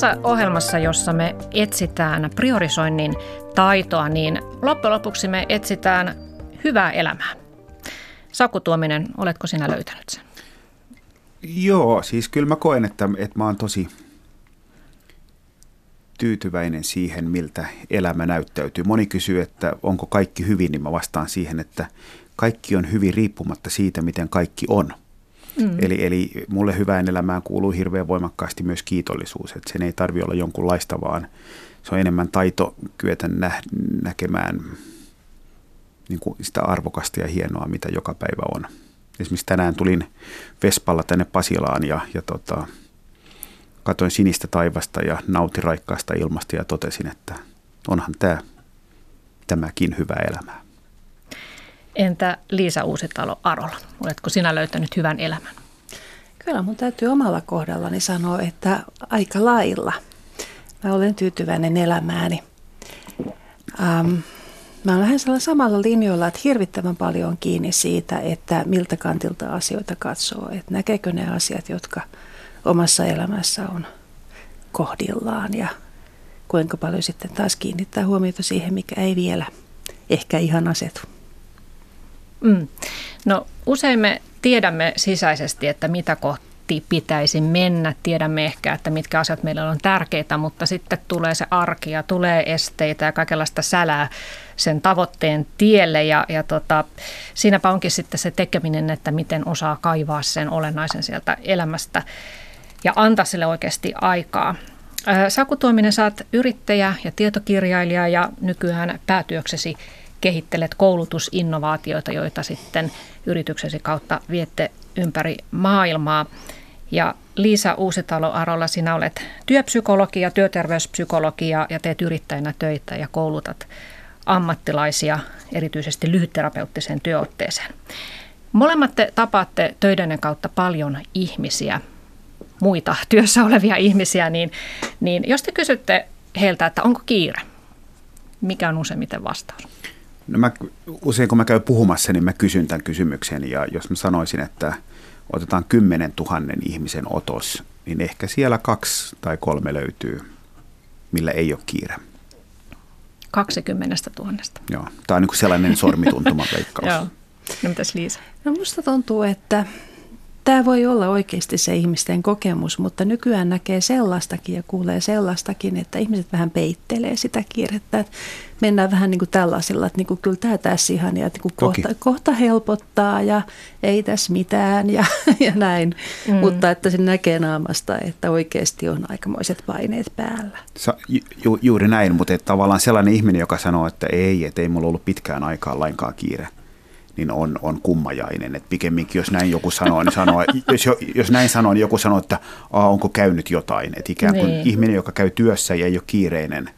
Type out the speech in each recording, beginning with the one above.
Tässä ohjelmassa, jossa me etsitään priorisoinnin taitoa, niin loppujen lopuksi me etsitään hyvää elämää. Saku Tuominen, oletko sinä löytänyt sen? Joo, siis kyllä mä koen, että, että mä oon tosi tyytyväinen siihen, miltä elämä näyttäytyy. Moni kysyy, että onko kaikki hyvin, niin mä vastaan siihen, että kaikki on hyvin riippumatta siitä, miten kaikki on. Mm. Eli, eli mulle hyvään elämään kuuluu hirveän voimakkaasti myös kiitollisuus, että sen ei tarvitse olla jonkunlaista, vaan se on enemmän taito kyetä nä- näkemään niin kuin sitä arvokasta ja hienoa, mitä joka päivä on. Esimerkiksi tänään tulin Vespalla tänne Pasilaan ja, ja tota, katoin sinistä taivasta ja nautin raikkaasta ilmasta ja totesin, että onhan tämä tämäkin hyvä elämää. Entä Liisa Uusitalo Arola, oletko sinä löytänyt hyvän elämän? Kyllä mun täytyy omalla kohdallani sanoa, että aika lailla. Mä olen tyytyväinen elämääni. Ähm, mä olen vähän samalla linjoilla, että hirvittävän paljon on kiinni siitä, että miltä kantilta asioita katsoo. Että näkeekö ne asiat, jotka omassa elämässä on kohdillaan ja kuinka paljon sitten taas kiinnittää huomiota siihen, mikä ei vielä ehkä ihan asetu. Mm. No usein me tiedämme sisäisesti, että mitä kohti pitäisi mennä. Tiedämme ehkä, että mitkä asiat meillä on tärkeitä, mutta sitten tulee se arki ja tulee esteitä ja kaikenlaista sälää sen tavoitteen tielle. Ja, ja tota, siinäpä onkin sitten se tekeminen, että miten osaa kaivaa sen olennaisen sieltä elämästä ja antaa sille oikeasti aikaa. Saku Tuominen, saat yrittäjä ja tietokirjailija ja nykyään päätyöksesi kehittelet koulutusinnovaatioita, joita sitten yrityksesi kautta viette ympäri maailmaa. Ja Liisa Uusitalo-Arolla, sinä olet työpsykologi ja työterveyspsykologi ja teet yrittäjänä töitä ja koulutat ammattilaisia erityisesti lyhytterapeuttiseen työotteeseen. Molemmat te tapaatte töidenne kautta paljon ihmisiä, muita työssä olevia ihmisiä, niin, niin jos te kysytte heiltä, että onko kiire, mikä on useimmiten vastaus? No mä, usein kun mä käyn puhumassa, niin mä kysyn tämän kysymyksen ja jos mä sanoisin, että otetaan 10 000 ihmisen otos, niin ehkä siellä kaksi tai kolme löytyy, millä ei ole kiire. 20 000. Joo, tämä on niin kuin sellainen sormituntuma leikkaus. Joo. No mitäs Liisa? No musta tuntuu, että Tämä voi olla oikeasti se ihmisten kokemus, mutta nykyään näkee sellaistakin ja kuulee sellaistakin, että ihmiset vähän peittelee sitä kiirettä. Että mennään vähän niin kuin tällaisilla, että niin kuin, kyllä tämä tässä ihan ja että kohta, kohta helpottaa ja ei tässä mitään ja, ja näin. Mm. Mutta että se näkee naamasta, että oikeasti on aikamoiset paineet päällä. Sa, ju, juuri näin, mutta että tavallaan sellainen ihminen, joka sanoo, että ei, että ei mulla ollut pitkään aikaa lainkaan kiire niin on, on kummajainen. Et pikemminkin, jos näin joku sanoo, niin sanoo, jos, jos näin sanoo, niin joku sanoo, että Aa, onko käynyt jotain. Että ikään kuin niin. ihminen, joka käy työssä ja ei ole kiireinen,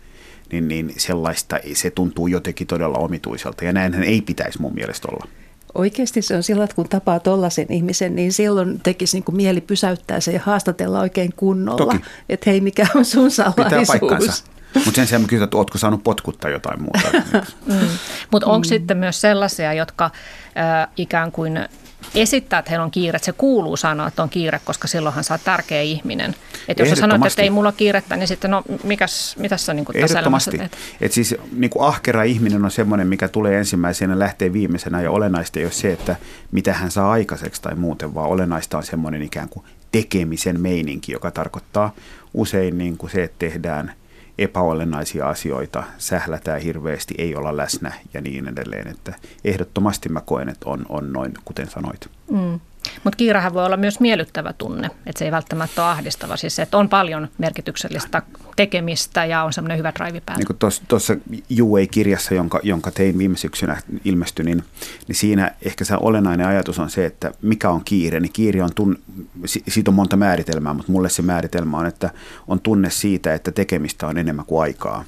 niin, niin sellaista, se tuntuu jotenkin todella omituiselta. Ja näinhän ei pitäisi mun mielestä olla. Oikeasti se on sillä, että kun tapaa tollaisen ihmisen, niin silloin tekisi niin kuin mieli pysäyttää se ja haastatella oikein kunnolla. Että hei, mikä on sun salaisuus? Mutta sen sijaan kysytään, että oletko saanut potkutta jotain muuta. mm. Mutta onko mm. sitten myös sellaisia, jotka äh, ikään kuin esittää, että heillä on kiire, että se kuuluu sanoa, että on kiire, koska silloinhan sä oot tärkeä ihminen. Että jos sä sanoit, että ei mulla kiirettä, niin sitten no mikäs, mitäs sä niin kuin tässä Ehdottomasti. teet? Et siis niin kuin ahkera ihminen on semmoinen, mikä tulee ensimmäisenä lähtee viimeisenä ja olennaista ei ole se, että mitä hän saa aikaiseksi tai muuten, vaan olennaista on semmoinen ikään kuin tekemisen meininki, joka tarkoittaa usein niin kuin se, että tehdään – epäolennaisia asioita, sählätään hirveästi, ei olla läsnä ja niin edelleen. Että ehdottomasti mä koen, että on, on noin, kuten sanoit. Mm. Mutta kiirahan voi olla myös miellyttävä tunne, että se ei välttämättä ole ahdistava. Siis että on paljon merkityksellistä tekemistä ja on semmoinen hyvä drive päällä. Niin tuossa UA-kirjassa, jonka, jonka tein viime syksynä ilmestyi, niin, niin siinä ehkä se olennainen ajatus on se, että mikä on kiire. Niin kiire on, tun, siitä on monta määritelmää, mutta mulle se määritelmä on, että on tunne siitä, että tekemistä on enemmän kuin aikaa.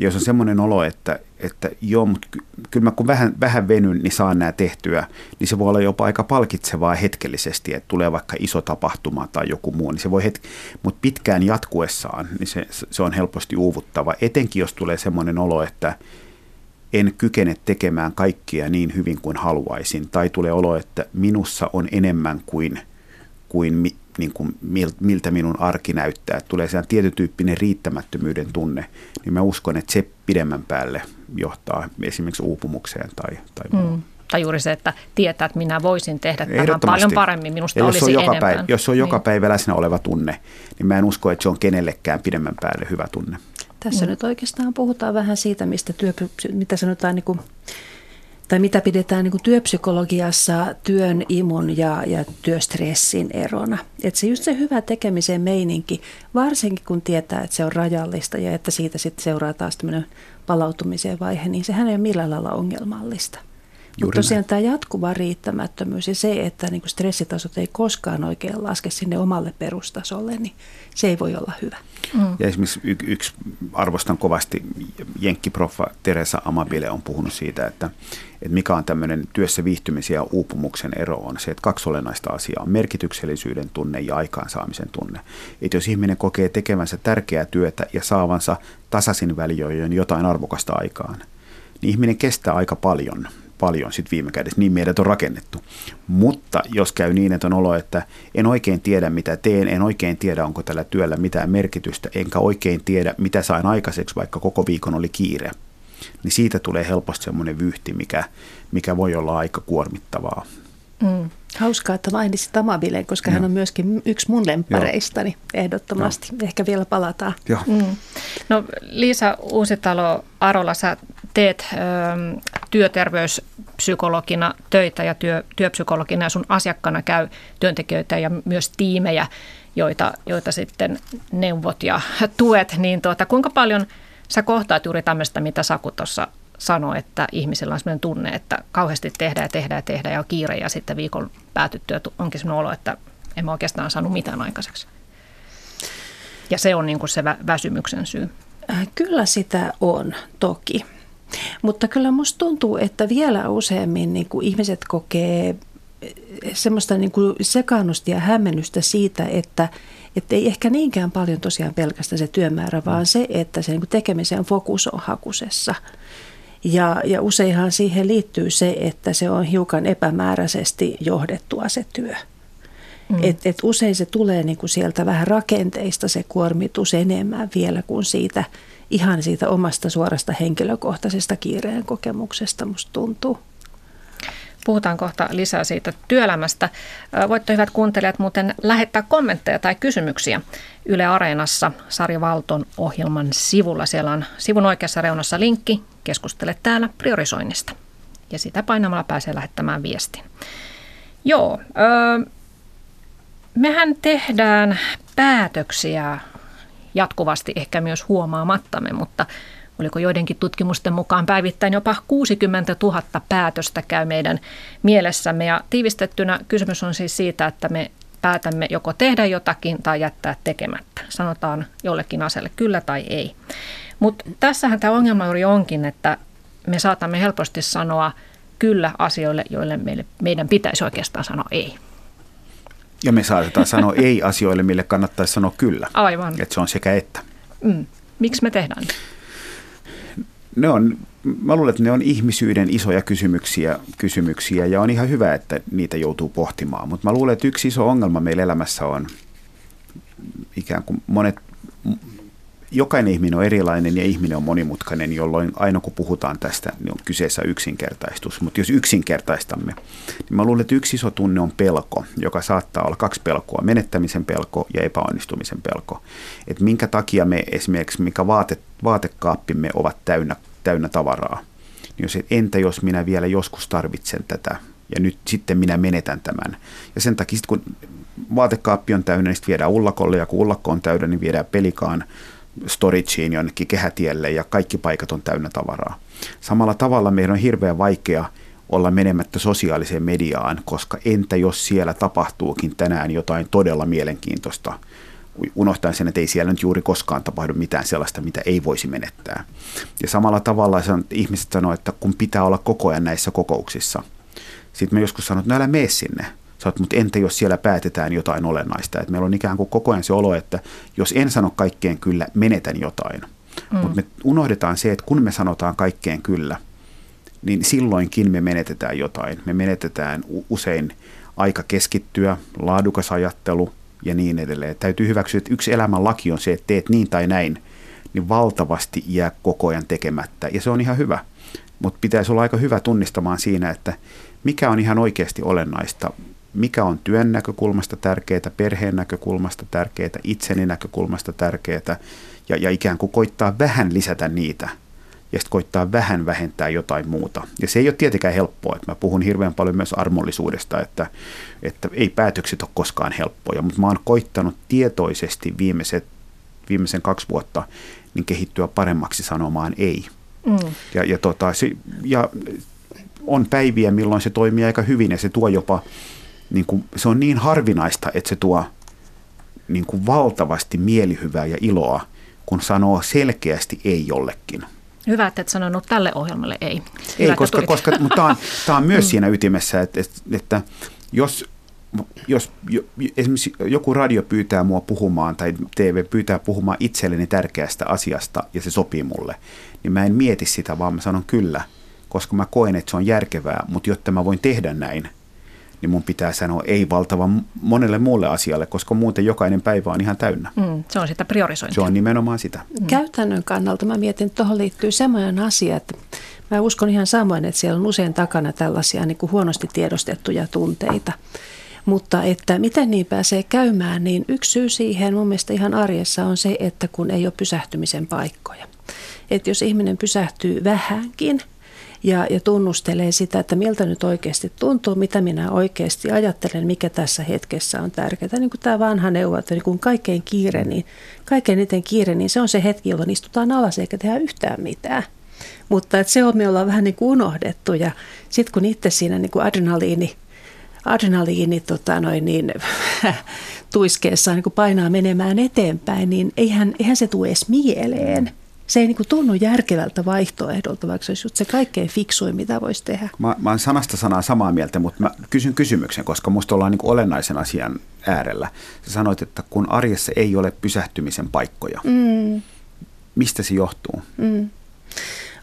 Ja jos on semmoinen olo, että, että joo, mutta kyllä mä kun vähän, vähän venyn, niin saan nämä tehtyä, niin se voi olla jopa aika palkitsevaa hetkellisesti, että tulee vaikka iso tapahtuma tai joku muu, niin se voi hetki, mutta pitkään jatkuessaan, niin se, se on helposti uuvuttava, etenkin jos tulee semmoinen olo, että en kykene tekemään kaikkia niin hyvin kuin haluaisin, tai tulee olo, että minussa on enemmän kuin kuin, niin kuin miltä minun arki näyttää. Että tulee sellainen tietytyyppinen riittämättömyyden tunne, niin mä uskon, että se pidemmän päälle johtaa esimerkiksi uupumukseen tai, tai mm. Tai juuri se, että tietää, että minä voisin tehdä tämän paljon paremmin, minusta ja olisi jos on joka enemmän. Päivä, jos on niin. joka päivä läsnä oleva tunne, niin mä en usko, että se on kenellekään pidemmän päälle hyvä tunne. Tässä mm. nyt oikeastaan puhutaan vähän siitä, mistä työ, mitä sanotaan niin kuin tai mitä pidetään niin kuin työpsykologiassa työn, imun ja, ja työstressin erona. Että se just se hyvä tekemisen meininki, varsinkin kun tietää, että se on rajallista ja että siitä sitten seuraa taas tämmöinen palautumisen vaihe, niin sehän ei ole millään lailla ongelmallista. Mutta tosiaan tämä jatkuva riittämättömyys ja se, että niin kuin stressitasot ei koskaan oikein laske sinne omalle perustasolle, niin se ei voi olla hyvä. Mm. Ja esimerkiksi y- yksi, arvostan kovasti, jenkkiproffa Teresa Amabile on puhunut siitä, että, että mikä on tämmöinen työssä viihtymisen ja uupumuksen ero on se, että kaksi olennaista asiaa on merkityksellisyyden tunne ja aikaansaamisen tunne. Että jos ihminen kokee tekevänsä tärkeää työtä ja saavansa tasaisin väliöön jotain arvokasta aikaan, niin ihminen kestää aika paljon – paljon sit viime kädessä. Niin meidät on rakennettu. Mutta jos käy niin, että on olo, että en oikein tiedä mitä teen, en oikein tiedä onko tällä työllä mitään merkitystä, enkä oikein tiedä mitä sain aikaiseksi, vaikka koko viikon oli kiire, niin siitä tulee helposti semmoinen vyhti, mikä, mikä voi olla aika kuormittavaa. Mm. Hauskaa, että mainitsit Amabilen, koska Joo. hän on myöskin yksi mun lempareistani Joo. ehdottomasti. Joo. Ehkä vielä palataan. Joo. Mm. No Liisa Uusitalo Arola, sä teet ö, työterveyspsykologina töitä ja työ, työpsykologina ja sun asiakkana käy työntekijöitä ja myös tiimejä, joita, joita sitten neuvot ja tuet. Niin tuota, kuinka paljon sä kohtaat juuri tämmöistä, mitä Saku tuossa sanoi, että ihmisillä on sellainen tunne, että kauheasti tehdään ja tehdään ja tehdään ja on kiire ja sitten viikon päätyttyä onkin sellainen olo, että en mä oikeastaan saanut mitään aikaiseksi. Ja se on niin kuin se väsymyksen syy. Äh, kyllä sitä on, toki. Mutta kyllä musta tuntuu, että vielä useammin niin kuin ihmiset kokee eh, semmoista niin kuin sekaannusta ja hämmennystä siitä, että, että ei ehkä niinkään paljon tosiaan pelkästään se työmäärä, vaan se, että se niin kuin tekemisen fokus on hakusessa. Ja, ja useinhan siihen liittyy se, että se on hiukan epämääräisesti johdettua se työ. Mm. Et, et usein se tulee niin kuin sieltä vähän rakenteista se kuormitus enemmän vielä kuin siitä ihan siitä omasta suorasta henkilökohtaisesta kiireen kokemuksesta musta tuntuu. Puhutaan kohta lisää siitä työelämästä. Voitte hyvät kuuntelijat muuten lähettää kommentteja tai kysymyksiä Yle Areenassa Sari Valton ohjelman sivulla. Siellä on sivun oikeassa reunassa linkki Keskustele täällä priorisoinnista. Ja sitä painamalla pääsee lähettämään viestin. Joo, öö, mehän tehdään päätöksiä jatkuvasti ehkä myös huomaamattamme, mutta oliko joidenkin tutkimusten mukaan päivittäin jopa 60 000 päätöstä käy meidän mielessämme. Ja tiivistettynä kysymys on siis siitä, että me päätämme joko tehdä jotakin tai jättää tekemättä. Sanotaan jollekin asialle kyllä tai ei. Mutta tässähän tämä ongelma juuri onkin, että me saatamme helposti sanoa kyllä asioille, joille meille, meidän pitäisi oikeastaan sanoa ei. Ja me saatetaan sanoa ei asioille, mille kannattaisi sanoa kyllä. Aivan. Että se on sekä että. Mm. Miksi me tehdään? Ne on, mä luulen, että ne on ihmisyyden isoja kysymyksiä, kysymyksiä ja on ihan hyvä, että niitä joutuu pohtimaan. Mutta mä luulen, että yksi iso ongelma meillä elämässä on ikään kuin monet jokainen ihminen on erilainen ja ihminen on monimutkainen, jolloin aina kun puhutaan tästä, niin on kyseessä yksinkertaistus. Mutta jos yksinkertaistamme, niin mä luulen, että yksi iso tunne on pelko, joka saattaa olla kaksi pelkoa, menettämisen pelko ja epäonnistumisen pelko. Että minkä takia me esimerkiksi, mikä vaate, vaatekaappimme ovat täynnä, täynnä tavaraa. Niin jos, entä jos minä vielä joskus tarvitsen tätä ja nyt sitten minä menetän tämän. Ja sen takia kun vaatekaappi on täynnä, niin sitten viedään ullakolle ja kun ullakko on täynnä, niin viedään pelikaan storageen jonnekin kehätielle ja kaikki paikat on täynnä tavaraa. Samalla tavalla meidän on hirveän vaikea olla menemättä sosiaaliseen mediaan, koska entä jos siellä tapahtuukin tänään jotain todella mielenkiintoista, unohtaen sen, että ei siellä nyt juuri koskaan tapahdu mitään sellaista, mitä ei voisi menettää. Ja samalla tavalla ihmiset sanoo, että kun pitää olla koko ajan näissä kokouksissa. Sitten mä joskus sanon, että no älä mene sinne. Sä mutta entä jos siellä päätetään jotain olennaista? Et meillä on ikään kuin koko ajan se olo, että jos en sano kaikkeen kyllä, menetän jotain. Mm. Mutta me unohdetaan se, että kun me sanotaan kaikkeen kyllä, niin silloinkin me menetetään jotain. Me menetetään usein aika keskittyä, laadukas ajattelu ja niin edelleen. Täytyy hyväksyä, että yksi elämän laki on se, että teet niin tai näin, niin valtavasti jää koko ajan tekemättä. Ja se on ihan hyvä. Mutta pitäisi olla aika hyvä tunnistamaan siinä, että mikä on ihan oikeasti olennaista. Mikä on työn näkökulmasta tärkeää, perheen näkökulmasta tärkeää, itseni näkökulmasta tärkeää. Ja, ja ikään kuin koittaa vähän lisätä niitä ja sitten koittaa vähän vähentää jotain muuta. Ja se ei ole tietenkään helppoa. Että mä puhun hirveän paljon myös armollisuudesta, että, että ei päätökset ole koskaan helppoja, mutta mä oon koittanut tietoisesti viimeiset, viimeisen kaksi vuotta niin kehittyä paremmaksi sanomaan ei. Mm. Ja, ja, tota, se, ja on päiviä, milloin se toimii aika hyvin ja se tuo jopa, niin kuin, se on niin harvinaista, että se tuo niin kuin valtavasti mielihyvää ja iloa, kun sanoo selkeästi ei jollekin. Hyvä, että et sanonut tälle ohjelmalle ei. Hyvä, ei, koska, koska mutta tämä on, tämä on myös mm. siinä ytimessä, että, että jos, jos esimerkiksi joku radio pyytää mua puhumaan tai TV pyytää puhumaan itselleni tärkeästä asiasta ja se sopii mulle, niin mä en mieti sitä, vaan mä sanon kyllä, koska mä koen, että se on järkevää, mutta jotta mä voin tehdä näin, niin mun pitää sanoa ei valtavan monelle muulle asialle, koska muuten jokainen päivä on ihan täynnä. Mm, se on sitä priorisointia. Se on nimenomaan sitä. Mm. Käytännön kannalta mä mietin, että tuohon liittyy semmoinen asia, että mä uskon ihan samoin, että siellä on usein takana tällaisia niin kuin huonosti tiedostettuja tunteita. Mutta että miten niin pääsee käymään, niin yksi syy siihen mun mielestä ihan arjessa on se, että kun ei ole pysähtymisen paikkoja. Että jos ihminen pysähtyy vähänkin – ja, ja tunnustelee sitä, että miltä nyt oikeasti tuntuu, mitä minä oikeasti ajattelen, mikä tässä hetkessä on tärkeää. Niin kuin tämä vanha neuvo, että niin kuin kaikkein kiire, niin kaikkein eniten kiire, niin se on se hetki, jolloin istutaan alas eikä tehdä yhtään mitään. Mutta että se on me ollaan vähän niin kuin unohdettu ja sitten kun itse siinä niin kuin adrenaliini, adrenaliini tota noin, niin, tuiskeessa niin kuin painaa menemään eteenpäin, niin eihän, eihän se tule edes mieleen se ei niin kuin tunnu järkevältä vaihtoehdolta, vaikka se olisi se kaikkein fiksuin, mitä voisi tehdä. Mä, mä olen sanasta sanaa samaa mieltä, mutta mä kysyn kysymyksen, koska musta ollaan niin kuin olennaisen asian äärellä. Sä sanoit, että kun arjessa ei ole pysähtymisen paikkoja, mm. mistä se johtuu? Mm.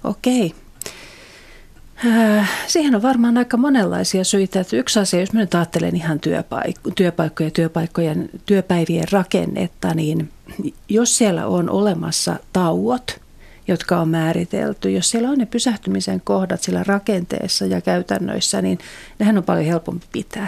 Okei. Okay. Äh, siihen on varmaan aika monenlaisia syitä. Että yksi asia, jos mä nyt ajattelen ihan työpaik- työpaikkoja, työpaikkojen, työpäivien rakennetta, niin jos siellä on olemassa tauot, jotka on määritelty, jos siellä on ne pysähtymisen kohdat sillä rakenteessa ja käytännöissä, niin nehän on paljon helpompi pitää.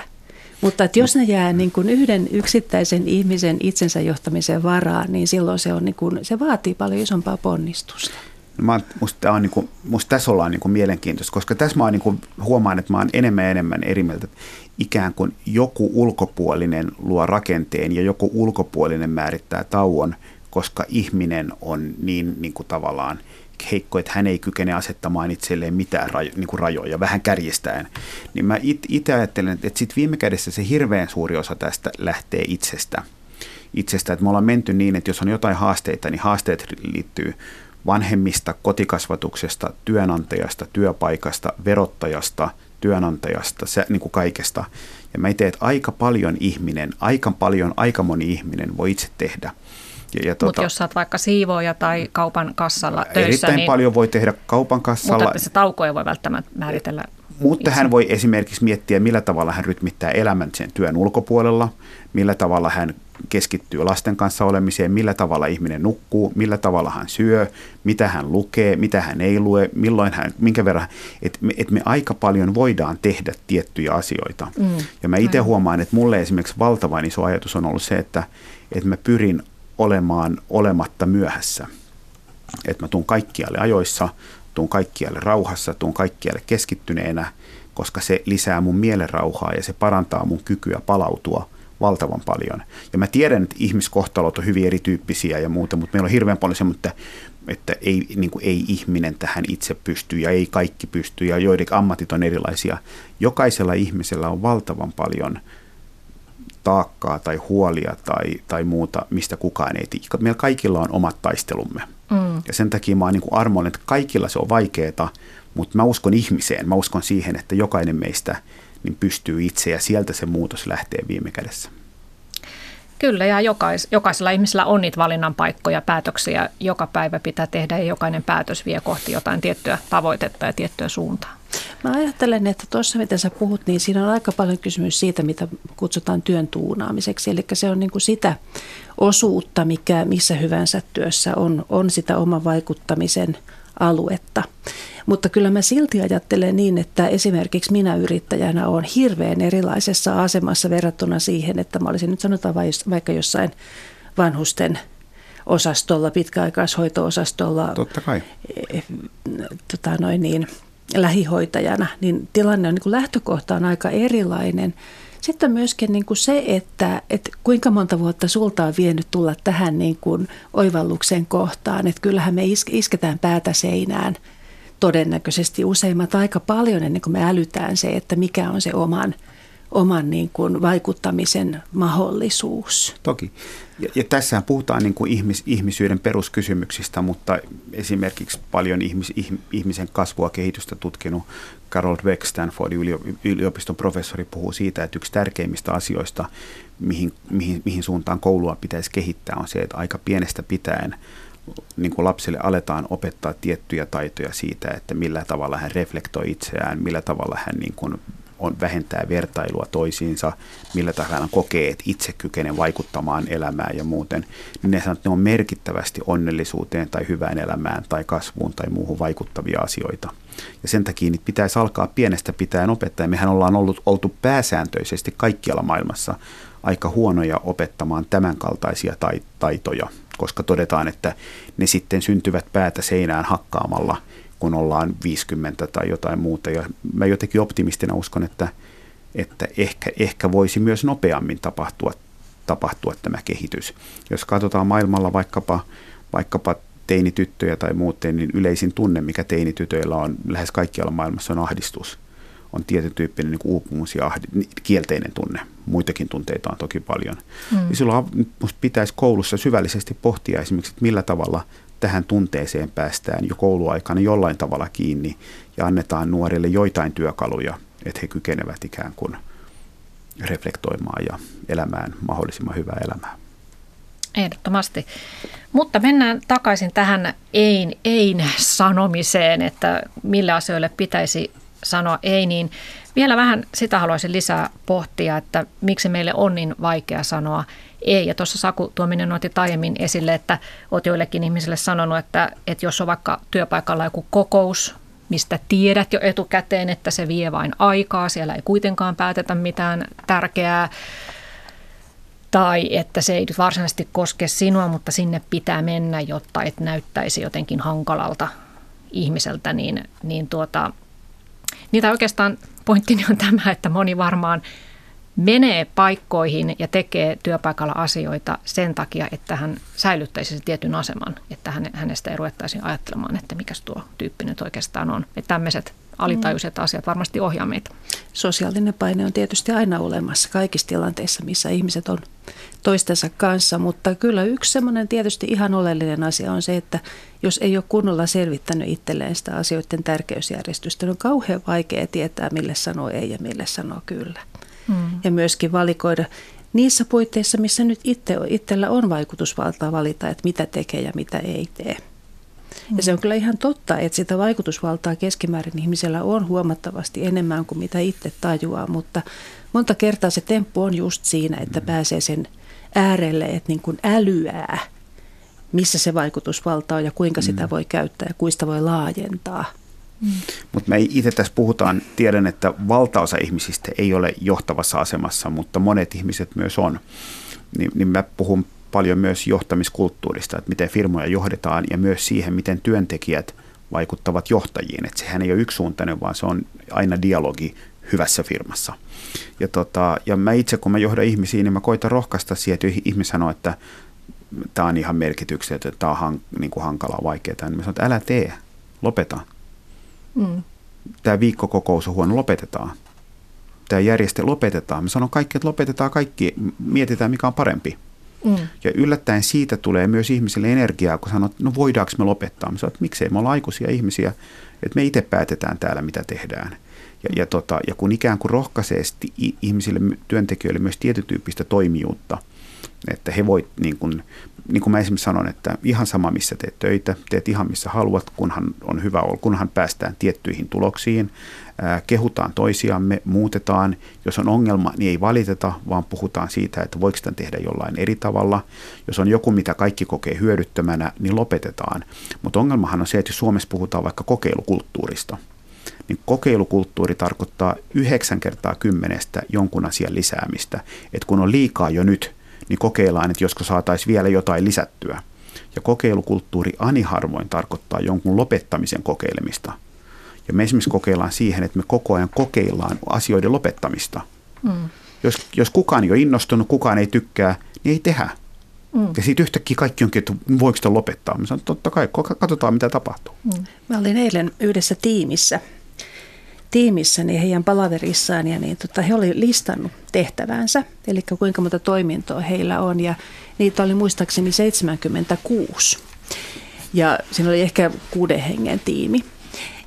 Mutta että jos ne jää niin kuin yhden yksittäisen ihmisen itsensä johtamisen varaan, niin silloin se, on niin kuin, se vaatii paljon isompaa ponnistusta. No mä, musta, on niin kuin, musta tässä ollaan niin kuin mielenkiintoista, koska tässä mä niin kuin huomaan, että mä oon enemmän ja enemmän eri mieltä. Ikään kuin joku ulkopuolinen luo rakenteen ja joku ulkopuolinen määrittää tauon, koska ihminen on niin, niin kuin tavallaan heikko, että hän ei kykene asettamaan itselleen mitään rajo, niin kuin rajoja, vähän kärjistäen. Niin mä itse ajattelen, että, sitten viime kädessä se hirveän suuri osa tästä lähtee itsestä. itsestä. Että me ollaan menty niin, että jos on jotain haasteita, niin haasteet liittyy vanhemmista, kotikasvatuksesta, työnantajasta, työpaikasta, verottajasta, työnantajasta, se, niin kuin kaikesta. Ja mä itse, että aika paljon ihminen, aika paljon, aika moni ihminen voi itse tehdä. Ja, ja Mutta tota, jos sä oot vaikka siivooja tai kaupan kassalla töissä, Erittäin niin, paljon voi tehdä kaupan kassalla. Mutta se tauko ei voi välttämättä määritellä mutta hän voi esimerkiksi miettiä, millä tavalla hän rytmittää elämän sen työn ulkopuolella, millä tavalla hän keskittyy lasten kanssa olemiseen, millä tavalla ihminen nukkuu, millä tavalla hän syö, mitä hän lukee, mitä hän ei lue, milloin hän, minkä verran, että me, et me aika paljon voidaan tehdä tiettyjä asioita. Mm. Ja mä itse huomaan, että mulle esimerkiksi valtavan iso ajatus on ollut se, että, että mä pyrin olemaan olematta myöhässä. Että mä tuun kaikkialle ajoissa, tuun kaikkialle rauhassa, tuun kaikkialle keskittyneenä, koska se lisää mun mielen rauhaa ja se parantaa mun kykyä palautua valtavan paljon. Ja mä tiedän, että ihmiskohtalot on hyvin erityyppisiä ja muuta, mutta meillä on hirveän paljon semmoista, että ei, niin kuin ei ihminen tähän itse pysty ja ei kaikki pysty ja joiden ammatit on erilaisia. Jokaisella ihmisellä on valtavan paljon taakkaa tai huolia tai, tai muuta, mistä kukaan ei tiedä. Meillä kaikilla on omat taistelumme. Mm. Ja sen takia mä oon niin armollinen, että kaikilla se on vaikeaa, mutta mä uskon ihmiseen. Mä uskon siihen, että jokainen meistä niin pystyy itse ja sieltä se muutos lähtee viime kädessä. Kyllä ja jokais, jokaisella ihmisellä on niitä valinnan paikkoja, päätöksiä joka päivä pitää tehdä ja jokainen päätös vie kohti jotain tiettyä tavoitetta ja tiettyä suuntaa. Mä ajattelen, että tuossa mitä sä puhut, niin siinä on aika paljon kysymys siitä, mitä kutsutaan työn tuunaamiseksi. Eli se on niin kuin sitä osuutta, mikä missä hyvänsä työssä on, on sitä oman vaikuttamisen aluetta. Mutta kyllä mä silti ajattelen niin, että esimerkiksi minä yrittäjänä olen hirveän erilaisessa asemassa verrattuna siihen, että mä olisin nyt sanotaan vaikka jossain vanhusten osastolla, pitkäaikaishoito-osastolla. Totta kai. Eh, tota noin niin, lähihoitajana, niin tilanne on niin kuin lähtökohtaan aika erilainen. Sitten myöskin niin kuin se, että, että kuinka monta vuotta sulta on vienyt tulla tähän niin kuin oivalluksen kohtaan. Että kyllähän me isketään päätä seinään todennäköisesti useimmat aika paljon ennen kuin me älytään se, että mikä on se oman, oman niin kuin vaikuttamisen mahdollisuus. Toki. Ja, ja tässä puhutaan niin kuin ihmis, ihmisyyden peruskysymyksistä, mutta esimerkiksi paljon ihmis, ihmisen kasvua kehitystä tutkinut Carol Dweck, Stanfordin yliopiston professori, puhuu siitä, että yksi tärkeimmistä asioista, mihin, mihin, mihin suuntaan koulua pitäisi kehittää, on se, että aika pienestä pitäen niin kuin lapselle aletaan opettaa tiettyjä taitoja siitä, että millä tavalla hän reflektoi itseään, millä tavalla hän niin kuin on, vähentää vertailua toisiinsa, millä tavalla kokee, että itse kykenee vaikuttamaan elämään ja muuten, niin ne sanoo, että ne on merkittävästi onnellisuuteen tai hyvään elämään tai kasvuun tai muuhun vaikuttavia asioita. Ja sen takia niitä pitäisi alkaa pienestä pitäen opettaa. Mehän ollaan ollut, oltu pääsääntöisesti kaikkialla maailmassa aika huonoja opettamaan tämänkaltaisia taitoja, koska todetaan, että ne sitten syntyvät päätä seinään hakkaamalla – kun ollaan 50 tai jotain muuta. Ja mä jotenkin optimistina uskon, että, että ehkä, ehkä voisi myös nopeammin tapahtua, tapahtua tämä kehitys. Jos katsotaan maailmalla vaikkapa, vaikkapa teinityttöjä tai muuten, niin yleisin tunne, mikä teinitytöillä on lähes kaikkialla maailmassa on ahdistus. On tietyn tyyppinen niin uupumus ja ahdi, kielteinen tunne. Muitakin tunteita on toki paljon. Mm. Ja silloin pitäisi koulussa syvällisesti pohtia esimerkiksi, että millä tavalla tähän tunteeseen päästään jo kouluaikana jollain tavalla kiinni ja annetaan nuorille joitain työkaluja, että he kykenevät ikään kuin reflektoimaan ja elämään mahdollisimman hyvää elämää. Ehdottomasti. Mutta mennään takaisin tähän ein, ein sanomiseen, että millä asioille pitäisi sanoa ei, niin vielä vähän sitä haluaisin lisää pohtia, että miksi meille on niin vaikea sanoa ei. Ja tuossa Saku Tuominen otti aiemmin esille, että olet joillekin ihmisille sanonut, että, että jos on vaikka työpaikalla joku kokous, mistä tiedät jo etukäteen, että se vie vain aikaa, siellä ei kuitenkaan päätetä mitään tärkeää, tai että se ei varsinaisesti koske sinua, mutta sinne pitää mennä, jotta et näyttäisi jotenkin hankalalta ihmiseltä, niin, niin tuota, niitä oikeastaan pointtini on tämä, että moni varmaan menee paikkoihin ja tekee työpaikalla asioita sen takia, että hän säilyttäisi sen tietyn aseman, että hänestä ei ruvettaisiin ajattelemaan, että mikä tuo tyyppi nyt oikeastaan on. Että tämmöiset alitajuiset mm. asiat varmasti ohjaa meitä. Sosiaalinen paine on tietysti aina olemassa kaikissa tilanteissa, missä ihmiset on toistensa kanssa, mutta kyllä yksi semmoinen tietysti ihan oleellinen asia on se, että jos ei ole kunnolla selvittänyt itselleen sitä asioiden tärkeysjärjestystä, niin on kauhean vaikea tietää, mille sanoo ei ja mille sanoo kyllä mm. ja myöskin valikoida niissä puitteissa, missä nyt itse, itsellä on vaikutusvaltaa valita, että mitä tekee ja mitä ei tee. Mm. Ja se on kyllä ihan totta, että sitä vaikutusvaltaa keskimäärin ihmisellä on huomattavasti enemmän kuin mitä itse tajuaa, mutta monta kertaa se temppu on just siinä, että pääsee sen äärelle, että niin kuin älyää, missä se vaikutusvalta on ja kuinka sitä mm. voi käyttää ja kuista voi laajentaa – Mm. Mutta me itse tässä puhutaan, tiedän, että valtaosa ihmisistä ei ole johtavassa asemassa, mutta monet ihmiset myös on. Niin, niin mä puhun paljon myös johtamiskulttuurista, että miten firmoja johdetaan ja myös siihen, miten työntekijät vaikuttavat johtajiin. Että sehän ei ole yksisuuntainen, vaan se on aina dialogi hyvässä firmassa. Ja, tota, ja mä itse, kun mä johdan ihmisiä, niin mä koitan rohkaista siihen, että ihminen sanoo, että tämä on ihan merkityksettä, että tämä on han, niin kuin hankalaa, vaikeaa. Niin mä sanon, että älä tee, lopeta Mm. Tämä viikkokokous on huono, lopetetaan. Tämä järjestö lopetetaan. Me sanon kaikki, että lopetetaan kaikki, mietitään mikä on parempi. Mm. Ja yllättäen siitä tulee myös ihmisille energiaa, kun sanot, no voidaanko me lopettaa. Me sanot, että miksei, me ollaan aikuisia ihmisiä, että me itse päätetään täällä, mitä tehdään. Ja, ja, tota, ja kun ikään kuin rohkaisee ihmisille, työntekijöille myös tietyn tyyppistä toimijuutta, Että he voivat, niin kuin, niin kuin mä esimerkiksi sanon, että ihan sama missä teet töitä, teet ihan missä haluat, kunhan on hyvä olla, kunhan päästään tiettyihin tuloksiin, kehutaan toisiamme, muutetaan. Jos on ongelma, niin ei valiteta, vaan puhutaan siitä, että voiko sitä tehdä jollain eri tavalla. Jos on joku, mitä kaikki kokee hyödyttömänä, niin lopetetaan. Mutta ongelmahan on se, että jos Suomessa puhutaan vaikka kokeilukulttuurista, niin kokeilukulttuuri tarkoittaa yhdeksän kertaa kymmenestä jonkun asian lisäämistä. Että kun on liikaa jo nyt, niin kokeillaan, että josko saataisiin vielä jotain lisättyä. Ja kokeilukulttuuri ani harvoin tarkoittaa jonkun lopettamisen kokeilemista – ja me esimerkiksi kokeillaan siihen, että me koko ajan kokeillaan asioiden lopettamista. Mm. Jos, jos kukaan ei ole innostunut, kukaan ei tykkää, niin ei tehdä. Mm. Ja sitten yhtäkkiä kaikki onkin, että voiko sitä lopettaa. Mä sanon, totta kai, katsotaan mitä tapahtuu. Mm. Mä olin eilen yhdessä tiimissä, tiimissä niin heidän palaverissaan ja niin, tota, he olivat listannut tehtävänsä, eli kuinka monta toimintoa heillä on ja niitä oli muistaakseni 76. Ja siinä oli ehkä kuuden hengen tiimi.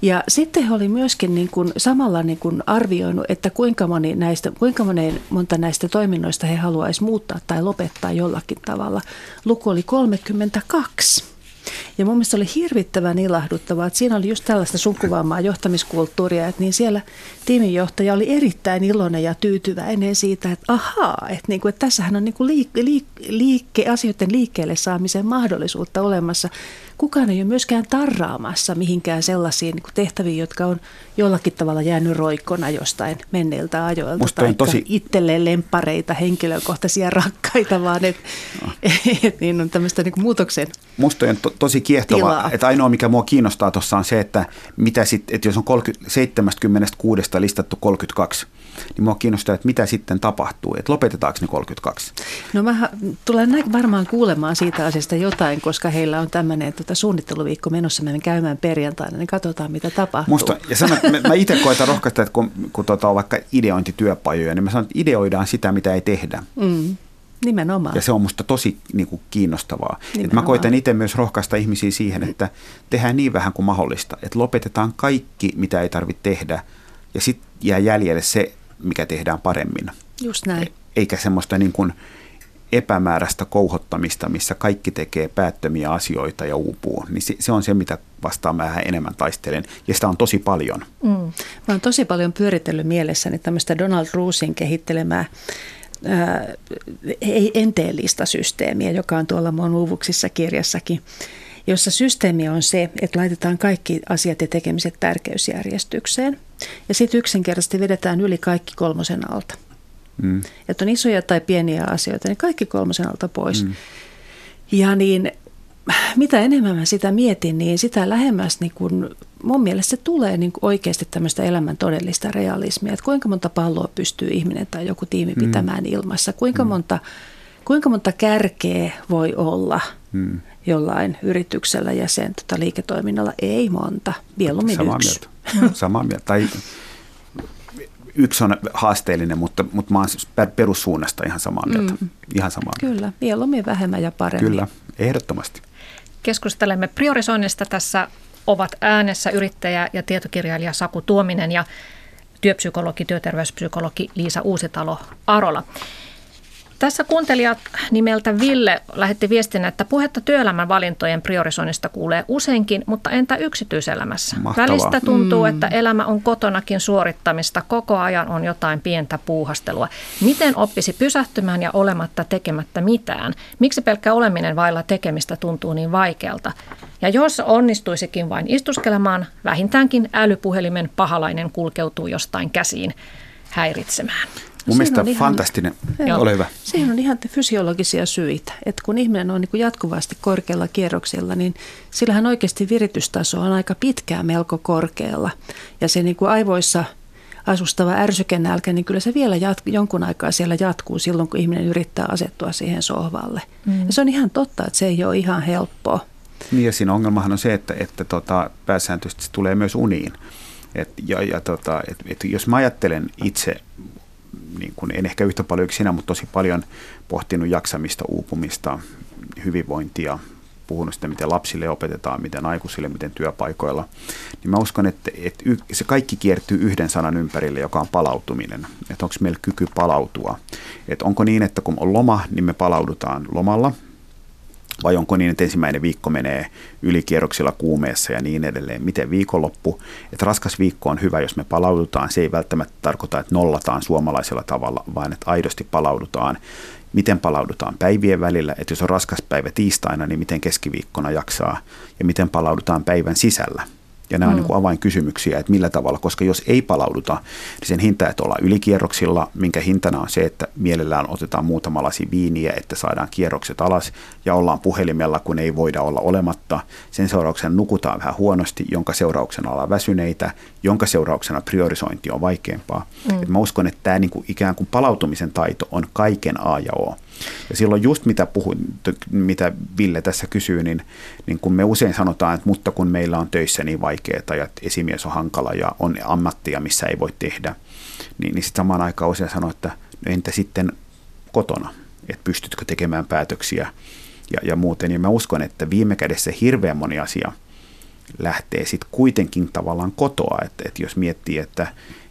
Ja sitten he oli myöskin niin kuin samalla niin kuin arvioinut, että kuinka, moni näistä, kuinka monen, monta näistä toiminnoista he haluaisi muuttaa tai lopettaa jollakin tavalla. Luku oli 32. Ja mun mielestä oli hirvittävän ilahduttavaa, että siinä oli just tällaista sukuvaamaa johtamiskulttuuria, että niin siellä tiiminjohtaja oli erittäin iloinen ja tyytyväinen siitä, että ahaa, että, niin kuin, että tässähän on niin kuin liik- liik- liikke, asioiden liikkeelle saamisen mahdollisuutta olemassa. Kukaan ei ole myöskään tarraamassa mihinkään sellaisiin niin tehtäviin, jotka on jollakin tavalla jäänyt roikkona jostain menneiltä ajoilta. Tai tosi... itselleen lempareita, henkilökohtaisia rakkaita, vaan että no. et, niin on tämmöistä niin muutoksen Musta on to, tosi kiehtovaa, että ainoa mikä mua kiinnostaa tuossa on se, että, mitä sit, että jos on 30, 76 listattu 32, niin mua kiinnostaa, että mitä sitten tapahtuu, että lopetetaanko ne 32? No mä tulen varmaan kuulemaan siitä asiasta jotain, koska heillä on tämmöinen tota, suunnitteluviikko menossa, menen käymään perjantaina, niin katsotaan mitä tapahtuu. Musta, ja sanon, mä, mä itse koitan rohkaista, että kun, kun tota, on vaikka ideointityöpajoja, niin mä sanon, että ideoidaan sitä, mitä ei tehdä. Mm. Nimenomaan. Ja se on musta tosi niin kuin, kiinnostavaa. Et mä koitan itse myös rohkaista ihmisiä siihen, että tehdään niin vähän kuin mahdollista. Että lopetetaan kaikki, mitä ei tarvitse tehdä, ja sitten jää jäljelle se, mikä tehdään paremmin. Just näin. E- eikä semmoista niin kuin epämääräistä kouhottamista, missä kaikki tekee päättömiä asioita ja uupuu. Niin se, se on se, mitä vastaan mä vähän enemmän taistelen, ja sitä on tosi paljon. Mm. Mä oon tosi paljon pyöritellyt mielessäni tämmöistä Donald Roosin kehittelemää ei enteellistä systeemiä, joka on tuolla mun uuvuksissa kirjassakin, jossa systeemi on se, että laitetaan kaikki asiat ja tekemiset tärkeysjärjestykseen. Ja sitten yksinkertaisesti vedetään yli kaikki kolmosen alta. Mm. Että on isoja tai pieniä asioita, niin kaikki kolmosen alta pois. Mm. Ja niin mitä enemmän mä sitä mietin, niin sitä lähemmäs niin kun, mun mielestä se tulee niin oikeasti tämmöistä elämän todellista realismia. Että kuinka monta palloa pystyy ihminen tai joku tiimi mm. pitämään mm. ilmassa. Kuinka, mm. monta, kuinka monta kärkeä voi olla mm. jollain yrityksellä ja sen tota, liiketoiminnalla. Ei monta, mieluummin Samaa yksi. Mieltä. Samaa mieltä. Tai yksi on haasteellinen, mutta, mutta mä oon siis perussuunnasta ihan samaa mieltä. Mm. Ihan samaa mieltä. Kyllä, mieluummin vähemmän ja paremmin. Kyllä, ehdottomasti. Keskustelemme priorisoinnista. Tässä ovat äänessä yrittäjä ja tietokirjailija Saku Tuominen ja työpsykologi, työterveyspsykologi Liisa Uusitalo Arola. Tässä kuuntelijat nimeltä Ville lähetti viestin, että puhetta työelämän valintojen priorisoinnista kuulee useinkin, mutta entä yksityiselämässä? Mahtavaa. Välistä tuntuu, mm. että elämä on kotonakin suorittamista, koko ajan on jotain pientä puuhastelua. Miten oppisi pysähtymään ja olematta tekemättä mitään? Miksi pelkkä oleminen vailla tekemistä tuntuu niin vaikealta? Ja jos onnistuisikin vain istuskelemaan, vähintäänkin älypuhelimen pahalainen kulkeutuu jostain käsiin häiritsemään. Mun mielestä on fantastinen. Ihan, Ole hyvä. Siihen on ihan fysiologisia syitä. Että kun ihminen on niin jatkuvasti korkealla kierroksella, niin sillähän oikeasti viritystaso on aika pitkään melko korkealla. Ja se niin kuin aivoissa asustava ärsykenälkä, niin kyllä se vielä jat- jonkun aikaa siellä jatkuu silloin, kun ihminen yrittää asettua siihen sohvalle. Mm. Ja se on ihan totta, että se ei ole ihan helppoa. Niin ja siinä ongelmahan on se, että, että tota, pääsääntöisesti se tulee myös uniin. Et, ja, ja tota, et, et jos mä ajattelen itse niin kuin, en ehkä yhtä paljon sinä, mutta tosi paljon pohtinut jaksamista, uupumista, hyvinvointia, puhunut sitä, miten lapsille opetetaan, miten aikuisille, miten työpaikoilla, niin mä uskon, että, että se kaikki kiertyy yhden sanan ympärille, joka on palautuminen. Että onko meillä kyky palautua. Että onko niin, että kun on loma, niin me palaudutaan lomalla, vai onko niin, että ensimmäinen viikko menee ylikierroksilla kuumeessa ja niin edelleen. Miten viikonloppu? Että raskas viikko on hyvä, jos me palaudutaan. Se ei välttämättä tarkoita, että nollataan suomalaisella tavalla, vaan että aidosti palaudutaan. Miten palaudutaan päivien välillä, että jos on raskas päivä tiistaina, niin miten keskiviikkona jaksaa ja miten palaudutaan päivän sisällä. Ja nämä mm. on niin avainkysymyksiä, että millä tavalla, koska jos ei palauduta, niin sen hinta, että ollaan ylikierroksilla, minkä hintana on se, että mielellään otetaan muutama lasi viiniä, että saadaan kierrokset alas ja ollaan puhelimella, kun ei voida olla olematta. Sen seurauksena nukutaan vähän huonosti, jonka seurauksena ollaan väsyneitä, jonka seurauksena priorisointi on vaikeampaa. Mm. Et mä uskon, että tämä niin kuin ikään kuin palautumisen taito on kaiken A ja O. Ja silloin just mitä, puhuin, mitä Ville tässä kysyy, niin, niin kun me usein sanotaan, että mutta kun meillä on töissä niin vaikeaa ja esimies on hankala ja on ammattia, missä ei voi tehdä, niin, niin sitten samaan aikaan usein sanoo, että no entä sitten kotona, että pystytkö tekemään päätöksiä ja, ja muuten. Ja mä uskon, että viime kädessä hirveän moni asia lähtee sitten kuitenkin tavallaan kotoa, että, että jos miettii, että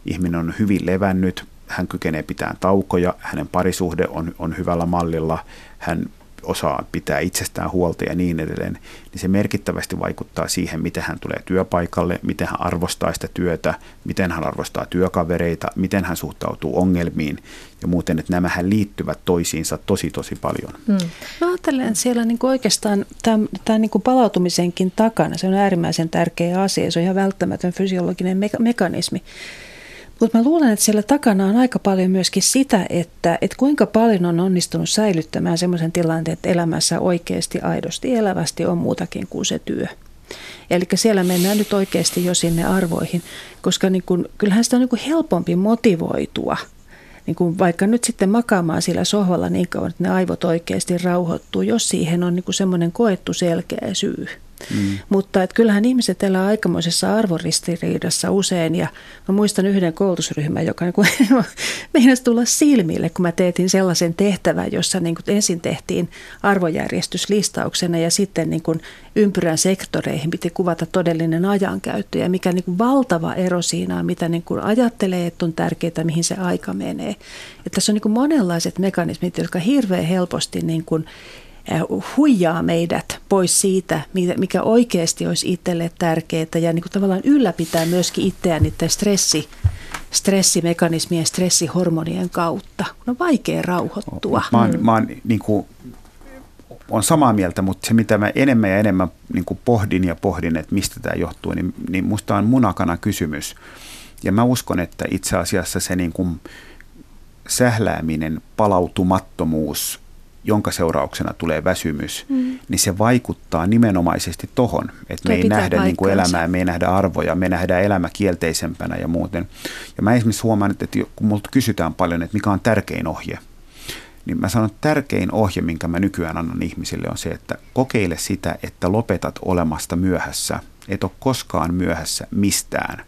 ihminen on hyvin levännyt, hän kykenee pitämään taukoja, hänen parisuhde on, on hyvällä mallilla, hän osaa pitää itsestään huolta ja niin edelleen, niin se merkittävästi vaikuttaa siihen, miten hän tulee työpaikalle, miten hän arvostaa sitä työtä, miten hän arvostaa työkavereita, miten hän suhtautuu ongelmiin ja muuten, että nämähän liittyvät toisiinsa tosi tosi paljon. Hmm. Mä ajattelen, siellä niin oikeastaan tämän, tämän niin palautumisenkin takana, se on äärimmäisen tärkeä asia, se on ihan välttämätön fysiologinen meka- mekanismi. Mutta mä luulen, että siellä takana on aika paljon myöskin sitä, että, että kuinka paljon on onnistunut säilyttämään semmoisen tilanteen, että elämässä oikeasti, aidosti, elävästi on muutakin kuin se työ. Eli siellä mennään nyt oikeasti jo sinne arvoihin, koska niin kun, kyllähän sitä on niin helpompi motivoitua niin kun vaikka nyt sitten makaamaan sillä sohvalla niin kauan, että ne aivot oikeasti rauhoittuu, jos siihen on niin semmoinen koettu selkeä syy. Mm. Mutta että kyllähän ihmiset elää aikamoisessa arvoristiriidassa usein ja mä muistan yhden koulutusryhmän, joka niin meinasi tulla silmille, kun mä teetin sellaisen tehtävän, jossa niin kuin ensin tehtiin arvojärjestyslistauksena ja sitten niin kuin ympyrän sektoreihin piti kuvata todellinen ajankäyttö ja mikä niin kuin valtava ero siinä on, mitä niin kuin ajattelee, että on tärkeää, mihin se aika menee. Että tässä on niin kuin monenlaiset mekanismit, jotka hirveän helposti niin kuin huijaa meidät pois siitä, mikä oikeasti olisi itselle tärkeää ja niin kuin tavallaan ylläpitää myöskin itseään niiden stressi, stressimekanismien, stressihormonien kautta. On vaikea rauhoittua. Mä oon, mä oon niin kuin, on samaa mieltä, mutta se mitä mä enemmän ja enemmän niin kuin pohdin ja pohdin, että mistä tämä johtuu, niin, niin musta on munakana kysymys. Ja mä uskon, että itse asiassa se niin kuin sählääminen, palautumattomuus, jonka seurauksena tulee väsymys, mm. niin se vaikuttaa nimenomaisesti tohon, että me ei nähdä niin kuin elämää, me ei nähdä arvoja, me nähdään elämä kielteisempänä ja muuten. Ja mä esimerkiksi huomaan, että kun multa kysytään paljon, että mikä on tärkein ohje, niin mä sanon, että tärkein ohje, minkä mä nykyään annan ihmisille on se, että kokeile sitä, että lopetat olemasta myöhässä. Et ole koskaan myöhässä mistään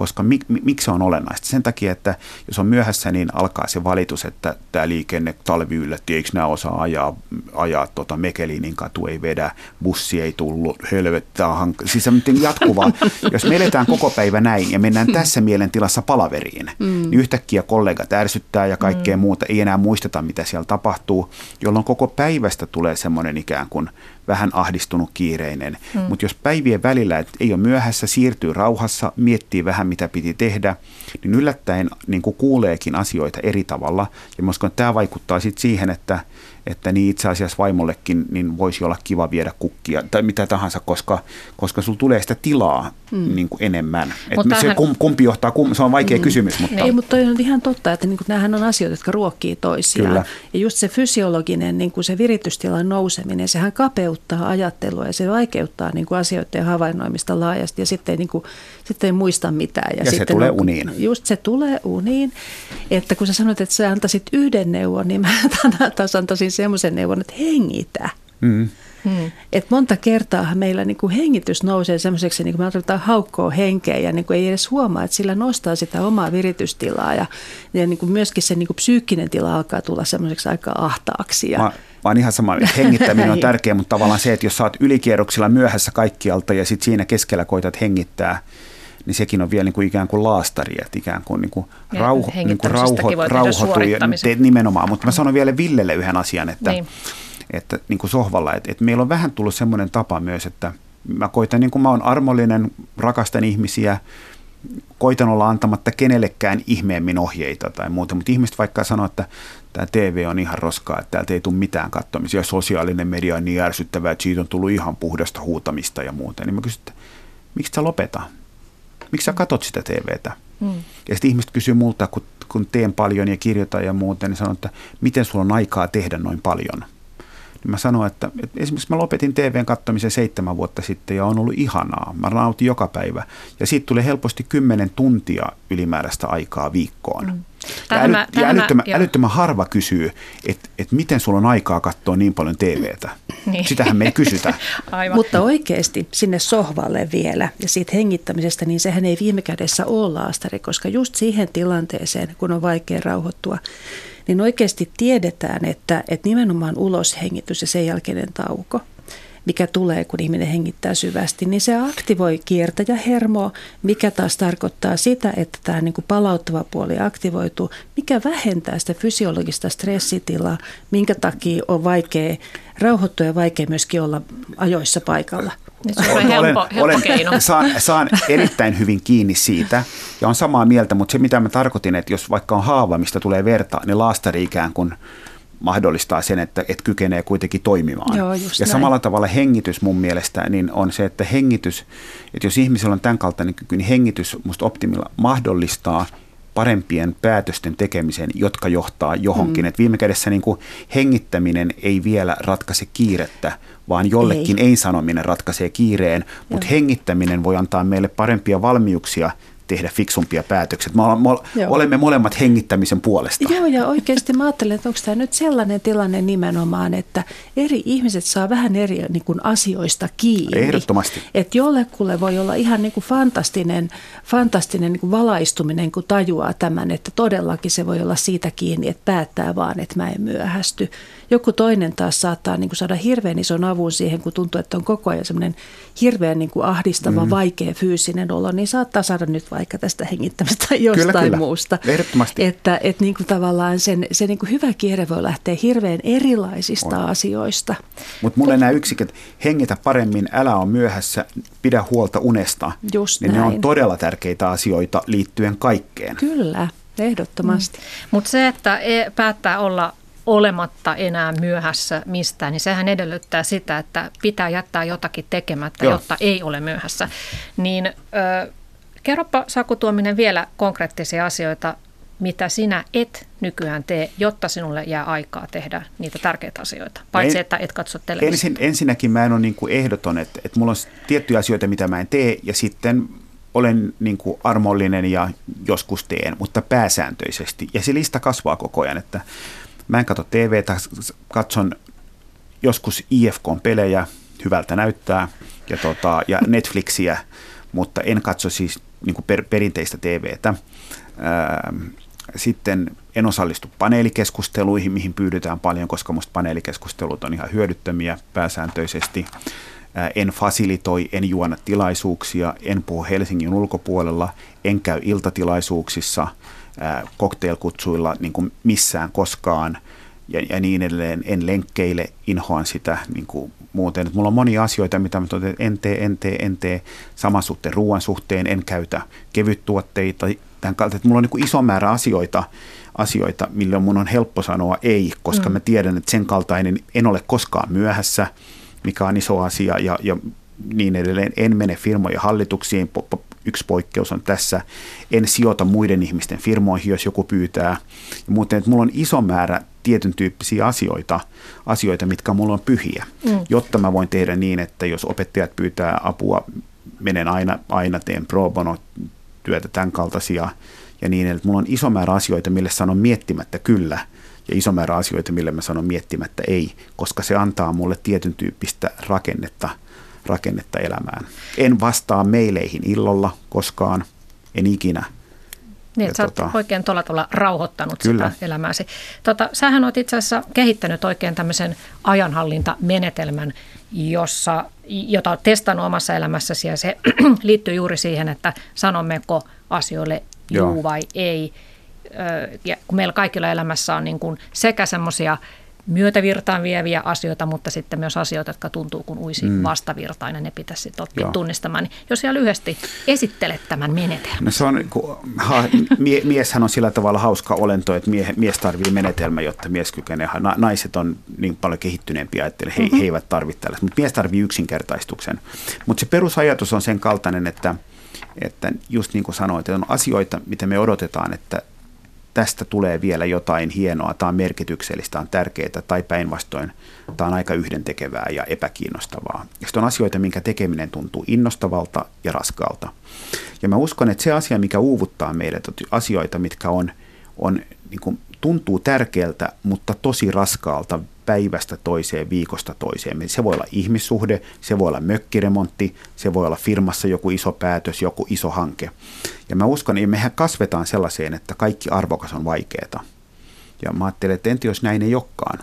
koska mik, miksi se on olennaista? Sen takia, että jos on myöhässä, niin alkaa se valitus, että tämä liikenne talvi yllätti, eikö nämä osaa ajaa, ajaa tota Mekelinin katu ei vedä, bussi ei tullut, helvettää, hank- siis se jatkuvaa. Jos me eletään koko päivä näin ja mennään tässä mielentilassa palaveriin, mm. niin yhtäkkiä kollegat ärsyttää ja kaikkea mm. muuta, ei enää muisteta, mitä siellä tapahtuu, jolloin koko päivästä tulee semmoinen ikään kuin vähän ahdistunut, kiireinen. Mm. Mutta jos päivien välillä et ei ole myöhässä, siirtyy rauhassa, miettii vähän mitä piti tehdä, niin yllättäen niin kuin kuuleekin asioita eri tavalla. Ja mä uskon, että tämä vaikuttaa sitten siihen, että että niin itse asiassa vaimollekin niin voisi olla kiva viedä kukkia tai mitä tahansa, koska, koska sulla tulee sitä tilaa mm. niin kuin enemmän. Et tämähän... se, kumpi johtaa, kum, se on vaikea mm. kysymys. Mutta... Ei, mutta on ihan totta, että niin kuin, nämähän on asioita, jotka ruokkii toisiaan. Kyllä. Ja just se fysiologinen niin kuin se viritystilan nouseminen, sehän kapeuttaa ajattelua ja se vaikeuttaa niin kuin asioiden havainnoimista laajasti ja sitten niin kuin, sitten ei muista mitään. Ja, ja sitten se tulee on, uniin. Just se tulee uniin, että kun sä sanoit, että sä antaisit yhden neuvon, niin mä taas antaisin semmoisen neuvon, että hengitä. Mm. Hmm. Et monta kertaa meillä niin kuin hengitys nousee semmoiseksi, niin kuin me otetaan haukkoa henkeä ja niin kuin ei edes huomaa, että sillä nostaa sitä omaa viritystilaa ja, ja niin kuin myöskin se niin kuin psyykkinen tila alkaa tulla semmoiseksi aika ahtaaksi. Ja, mä, mä oon ihan sama, että hengittäminen on tärkeä, mutta tavallaan se, että jos sä oot ylikierroksilla myöhässä kaikkialta ja sitten siinä keskellä koitat hengittää, niin sekin on vielä niin kuin ikään kuin laastari, että ikään kuin, niin kuin rauho, niin kuin rauho, ja teet nimenomaan. Mutta mä sanon vielä Villelle yhden asian, että, niin. että niin kuin sohvalla, että, että meillä on vähän tullut semmoinen tapa myös, että mä koitan, niin kuin mä oon armollinen, rakastan ihmisiä, koitan olla antamatta kenellekään ihmeemmin ohjeita tai muuta, mutta ihmiset vaikka sanoo, että tämä TV on ihan roskaa, että täältä ei tule mitään katsomisia, sosiaalinen media on niin ärsyttävää, että siitä on tullut ihan puhdasta huutamista ja muuta, niin mä kysyn, että miksi sä lopeta? Miksi sä katot sitä TVtä? Mm. Ja sitten ihmiset kysyy multa, kun, kun teen paljon ja kirjoitan ja muuta, niin sanon, että miten sulla on aikaa tehdä noin paljon? Niin mä sanoin, että, että esimerkiksi mä lopetin TVn katsomisen seitsemän vuotta sitten ja on ollut ihanaa. Mä nautin joka päivä. Ja siitä tuli helposti kymmenen tuntia ylimääräistä aikaa viikkoon. Mm. Ja, äly, ja älyttömän, älyttömän harva kysyy, että et miten sulla on aikaa katsoa niin paljon TVtä. Niin. Sitähän me ei kysytä. Aivan. Mutta oikeasti sinne sohvalle vielä ja siitä hengittämisestä, niin sehän ei viime kädessä ole laastari, koska just siihen tilanteeseen, kun on vaikea rauhoittua, niin oikeasti tiedetään, että, että nimenomaan uloshengitys ja sen jälkeinen tauko – mikä tulee, kun ihminen hengittää syvästi, niin se aktivoi kiertäjähermoa, mikä taas tarkoittaa sitä, että tämä niin kuin palauttava puoli aktivoituu, mikä vähentää sitä fysiologista stressitilaa, minkä takia on vaikea rauhoittua ja vaikea myöskin olla ajoissa paikalla. Niin se on helppo, helppo olen, keino. Saan, saan erittäin hyvin kiinni siitä ja on samaa mieltä, mutta se mitä mä tarkoitin, että jos vaikka on haava, mistä tulee verta, niin laastari ikään kuin – mahdollistaa sen, että, että kykenee kuitenkin toimimaan. Joo, ja näin. samalla tavalla hengitys mun mielestä niin on se, että hengitys, että jos ihmisellä on tämän kaltainen kyky, niin hengitys musta optimilla mahdollistaa parempien päätösten tekemisen, jotka johtaa johonkin. Mm. Et viime kädessä niin kuin hengittäminen ei vielä ratkaise kiirettä, vaan jollekin ei, ei sanominen ratkaisee kiireen, mutta hengittäminen voi antaa meille parempia valmiuksia – tehdä fiksumpia päätöksiä. Me olemme molemmat hengittämisen puolesta. Joo, ja oikeasti mä ajattelen, että onko tämä nyt sellainen tilanne nimenomaan, että eri ihmiset saa vähän eri niin kuin asioista kiinni. Ehdottomasti. Että jollekulle voi olla ihan niin kuin fantastinen, fantastinen niin kuin valaistuminen, kun tajuaa tämän, että todellakin se voi olla siitä kiinni, että päättää vaan, että mä en myöhästy. Joku toinen taas saattaa niin kuin saada hirveän ison avun siihen, kun tuntuu, että on koko ajan semmoinen hirveän niin kuin ahdistava, mm. vaikea fyysinen olo, niin saattaa saada nyt vaikka tästä hengittämistä tai jostain kyllä, kyllä. muusta. Ehdottomasti. Että, että niin kuin tavallaan sen, se niin kuin hyvä kierre voi lähteä hirveän erilaisista on. asioista. Mutta mulle nämä yksiköt, hengitä paremmin, älä on myöhässä, pidä huolta unesta, Just niin näin. ne on todella tärkeitä asioita liittyen kaikkeen. Kyllä, ehdottomasti. Mm. Mutta se, että e, päättää olla olematta enää myöhässä mistään, niin sehän edellyttää sitä, että pitää jättää jotakin tekemättä, Joo. jotta ei ole myöhässä. Niin ö, kerropa Saku Tuominen vielä konkreettisia asioita, mitä sinä et nykyään tee, jotta sinulle jää aikaa tehdä niitä tärkeitä asioita, paitsi en, että et katso televisiota. Ensin, ensinnäkin mä en ole niin kuin ehdoton, että, että mulla on tiettyjä asioita, mitä mä en tee, ja sitten olen niin kuin armollinen ja joskus teen, mutta pääsääntöisesti. Ja se lista kasvaa koko ajan, että Mä en katso TVtä, katson joskus IFK-pelejä, hyvältä näyttää, ja, tota, ja Netflixiä, mutta en katso siis niin per, perinteistä TVtä. sitten en osallistu paneelikeskusteluihin, mihin pyydetään paljon, koska minusta paneelikeskustelut on ihan hyödyttömiä pääsääntöisesti. En fasilitoi, en juona tilaisuuksia, en puhu Helsingin ulkopuolella, en käy iltatilaisuuksissa – cocktailkutsuilla niin kuin missään koskaan ja, ja niin edelleen. En lenkkeile, inhoan sitä niin kuin muuten. Et mulla on monia asioita, mitä mä totean, en tee, en tee, en tee. Saman suhteen ruoan suhteen, en käytä kevyttuotteita. Tämän kalta, että mulla on niin kuin iso määrä asioita, asioita, millä mun on helppo sanoa ei, koska mm. mä tiedän, että sen kaltainen en ole koskaan myöhässä, mikä on iso asia ja, ja niin edelleen. En mene firmojen hallituksiin, yksi poikkeus on tässä. En sijoita muiden ihmisten firmoihin, jos joku pyytää. Ja muuten, että mulla on iso määrä tietyn tyyppisiä asioita, asioita, mitkä mulla on pyhiä, mm. jotta mä voin tehdä niin, että jos opettajat pyytää apua, menen aina, aina teen pro bono työtä, tämän kaltaisia ja niin, että mulla on iso määrä asioita, mille sanon miettimättä kyllä, ja iso määrä asioita, millä mä sanon miettimättä ei, koska se antaa mulle tietyn tyyppistä rakennetta, rakennetta elämään. En vastaa meileihin illolla koskaan, en ikinä – niin, että sä oot tota, oikein tuolla tavalla rauhoittanut kyllä. sitä elämääsi. Tota, sähän oot itse asiassa kehittänyt oikein tämmöisen ajanhallintamenetelmän, jossa, jota oot testannut omassa elämässäsi ja se liittyy juuri siihen, että sanommeko asioille juu Joo. vai ei. Ja kun meillä kaikilla elämässä on niin kuin sekä semmoisia myötävirtaan vieviä asioita, mutta sitten myös asioita, jotka tuntuu kuin uisi mm. vastavirtainen, ne pitäisi sitten oppia Joo. tunnistamaan. Niin jos ihan lyhyesti esittelet tämän menetelmän. No se on, kun, ha, mie, mieshän on sillä tavalla hauska olento, että mie, mies tarvii menetelmä, jotta mies kykenee. Na, naiset on niin paljon kehittyneempiä, että he, mm-hmm. he eivät tarvitse tällaista, mutta mies tarvii yksinkertaistuksen. Mutta se perusajatus on sen kaltainen, että, että just niin kuin sanoit, että on asioita, mitä me odotetaan, että tästä tulee vielä jotain hienoa, tämä on merkityksellistä, on tärkeää tai päinvastoin tämä on aika yhdentekevää ja epäkiinnostavaa. Ja sitten on asioita, minkä tekeminen tuntuu innostavalta ja raskaalta. Ja mä uskon, että se asia, mikä uuvuttaa meidät, asioita, mitkä on, on niin kuin tuntuu tärkeältä, mutta tosi raskaalta päivästä toiseen, viikosta toiseen. Se voi olla ihmissuhde, se voi olla mökkiremontti, se voi olla firmassa joku iso päätös, joku iso hanke. Ja mä uskon, että mehän kasvetaan sellaiseen, että kaikki arvokas on vaikeaa. Ja mä ajattelen, että entä jos näin ei olekaan?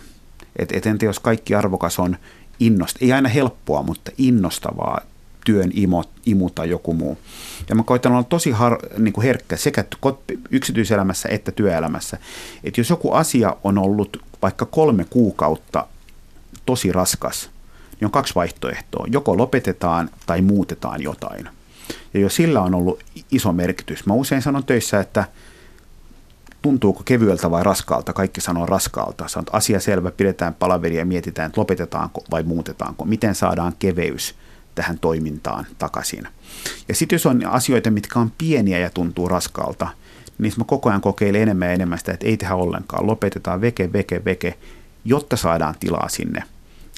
Että et entä jos kaikki arvokas on innosta, ei aina helppoa, mutta innostavaa, työn imo, imu tai joku muu. Ja mä koitan olla tosi har, niin kuin herkkä sekä yksityiselämässä että työelämässä. Että jos joku asia on ollut vaikka kolme kuukautta tosi raskas, niin on kaksi vaihtoehtoa. Joko lopetetaan tai muutetaan jotain. Ja jos sillä on ollut iso merkitys, mä usein sanon töissä, että tuntuuko kevyeltä vai raskaalta, kaikki sanoo raskaalta. Sanot asia selvä, pidetään palaveria ja mietitään, että lopetetaanko vai muutetaanko. Miten saadaan keveys tähän toimintaan takaisin. Ja sitten jos on asioita, mitkä on pieniä ja tuntuu raskaalta, niin mä koko ajan kokeilen enemmän ja enemmän sitä, että ei tehdä ollenkaan. Lopetetaan veke, veke, veke, jotta saadaan tilaa sinne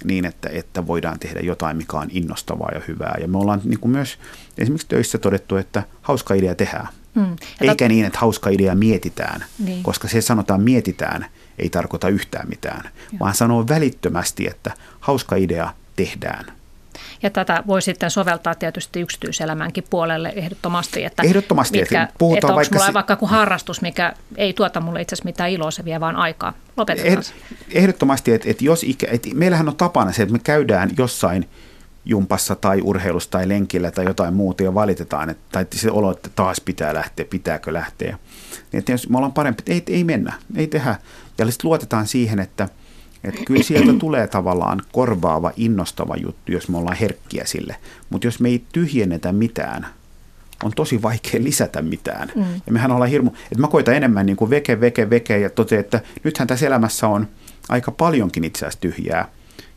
niin, että, että voidaan tehdä jotain, mikä on innostavaa ja hyvää. Ja me ollaan niin kuin myös esimerkiksi töissä todettu, että hauska idea tehdään. Hmm. Eikä niin, että hauska idea mietitään, niin. koska se sanotaan mietitään ei tarkoita yhtään mitään, Joo. vaan sanoo välittömästi, että hauska idea tehdään. Ja tätä voi sitten soveltaa tietysti yksityiselämänkin puolelle ehdottomasti. Että ehdottomasti, mitkä, että puhutaan että vaikka... Mulla vaikka kuin harrastus, mikä ei tuota mulle itse asiassa mitään iloa, se vie vaan aikaa. Lopetetaan Ehdottomasti, että, että jos ikä, että meillähän on tapana se, että me käydään jossain jumpassa tai urheilussa tai lenkillä tai jotain muuta ja valitetaan, että, tai se olo, että taas pitää lähteä, pitääkö lähteä. Niin, että jos me ollaan parempi, että ei, ei mennä, ei tehdä. Ja sitten luotetaan siihen, että – että kyllä sieltä tulee tavallaan korvaava, innostava juttu, jos me ollaan herkkiä sille. Mutta jos me ei tyhjennetä mitään, on tosi vaikea lisätä mitään. Mm. Ja mehän ollaan hirmu, että mä koitan enemmän niin kuin veke, veke, veke ja totean, että nythän tässä elämässä on aika paljonkin itse asiassa tyhjää.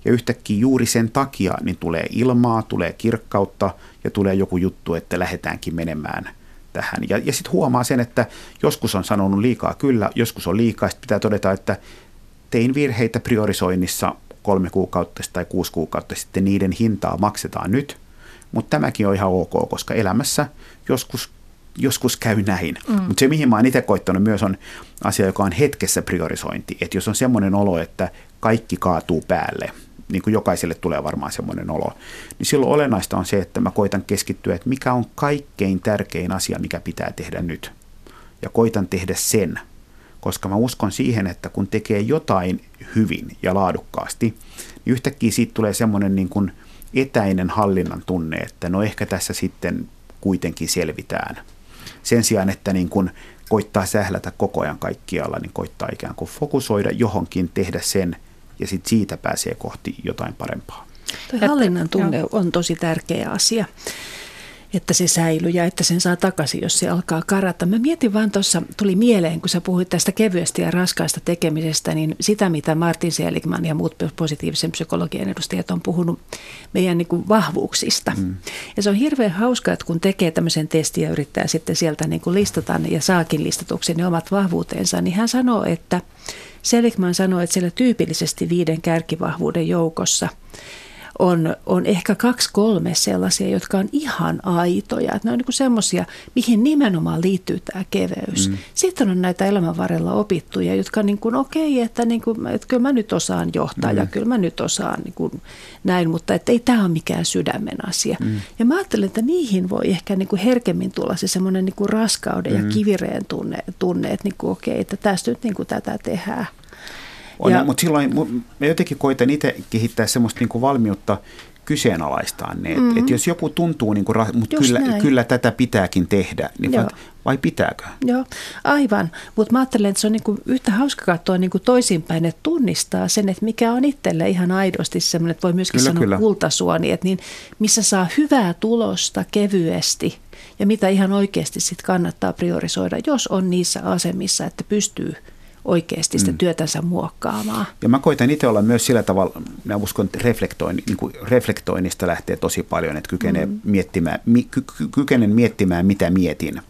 Ja yhtäkkiä juuri sen takia niin tulee ilmaa, tulee kirkkautta ja tulee joku juttu, että lähdetäänkin menemään tähän. Ja, ja sitten huomaa sen, että joskus on sanonut liikaa kyllä, joskus on liikaa. Sitten pitää todeta, että tein virheitä priorisoinnissa kolme kuukautta tai kuusi kuukautta sitten, niiden hintaa maksetaan nyt, mutta tämäkin on ihan ok, koska elämässä joskus, joskus käy näin. Mm. Mutta se, mihin mä oon itse koittanut myös, on asia, joka on hetkessä priorisointi. Että jos on semmoinen olo, että kaikki kaatuu päälle, niin kuin jokaiselle tulee varmaan semmoinen olo, niin silloin olennaista on se, että mä koitan keskittyä, että mikä on kaikkein tärkein asia, mikä pitää tehdä nyt. Ja koitan tehdä sen – koska mä uskon siihen, että kun tekee jotain hyvin ja laadukkaasti, niin yhtäkkiä siitä tulee semmoinen niin kuin etäinen hallinnan tunne, että no ehkä tässä sitten kuitenkin selvitään. Sen sijaan, että niin kuin koittaa sählätä koko ajan kaikkialla, niin koittaa ikään kuin fokusoida johonkin, tehdä sen ja sitten siitä pääsee kohti jotain parempaa. Tuo hallinnan tunne on tosi tärkeä asia että se säilyy ja että sen saa takaisin, jos se alkaa karata. Mä mietin vaan tuossa, tuli mieleen, kun sä puhuit tästä kevyestä ja raskaasta tekemisestä, niin sitä, mitä Martin Seligman ja muut positiivisen psykologian edustajat on puhunut meidän niin kuin vahvuuksista. Mm. Ja se on hirveän hauska, että kun tekee tämmöisen testin ja yrittää sitten sieltä niin kuin listata ja saakin listatuksi ne omat vahvuutensa, niin hän sanoo, että Seligman sanoo, että siellä tyypillisesti viiden kärkivahvuuden joukossa on, on ehkä kaksi kolme sellaisia, jotka on ihan aitoja. Että ne on niin semmoisia, mihin nimenomaan liittyy tämä keveys. Mm. Sitten on näitä elämän varrella opittuja, jotka on niin kuin, okei, että, niin kuin, että kyllä mä nyt osaan johtaa mm. ja kyllä mä nyt osaan niin kuin näin, mutta että ei tämä ole mikään sydämen asia. Mm. Ja mä ajattelen, että niihin voi ehkä niin kuin herkemmin tulla se semmoinen niin raskauden mm. ja kivireen tunne, tunne että niin kuin, okei, että tästä nyt niin kuin tätä tehdään. On, ja, mutta silloin mä jotenkin koitan itse kehittää semmoista niin kuin valmiutta kyseenalaistaa ne. Mm-hmm. Että jos joku tuntuu, niin kuin, mutta kyllä, kyllä tätä pitääkin tehdä, niin vai, vai pitääkö? Joo, aivan. Mutta mä ajattelen, että se on niin kuin yhtä hauska katsoa niin kuin toisinpäin, että tunnistaa sen, että mikä on itselle ihan aidosti semmoinen, että voi myöskin kyllä, sanoa kyllä. kultasuoni, että niin, missä saa hyvää tulosta kevyesti ja mitä ihan oikeasti sitten kannattaa priorisoida, jos on niissä asemissa, että pystyy – oikeasti sitä mm. työtänsä muokkaamaan. Ja mä koitan itse olla myös sillä tavalla, mä uskon, että reflektoin, niin kuin reflektoinnista lähtee tosi paljon, että kykenee mm. miettimään, mi, ky, kykenen miettimään, mitä mietin.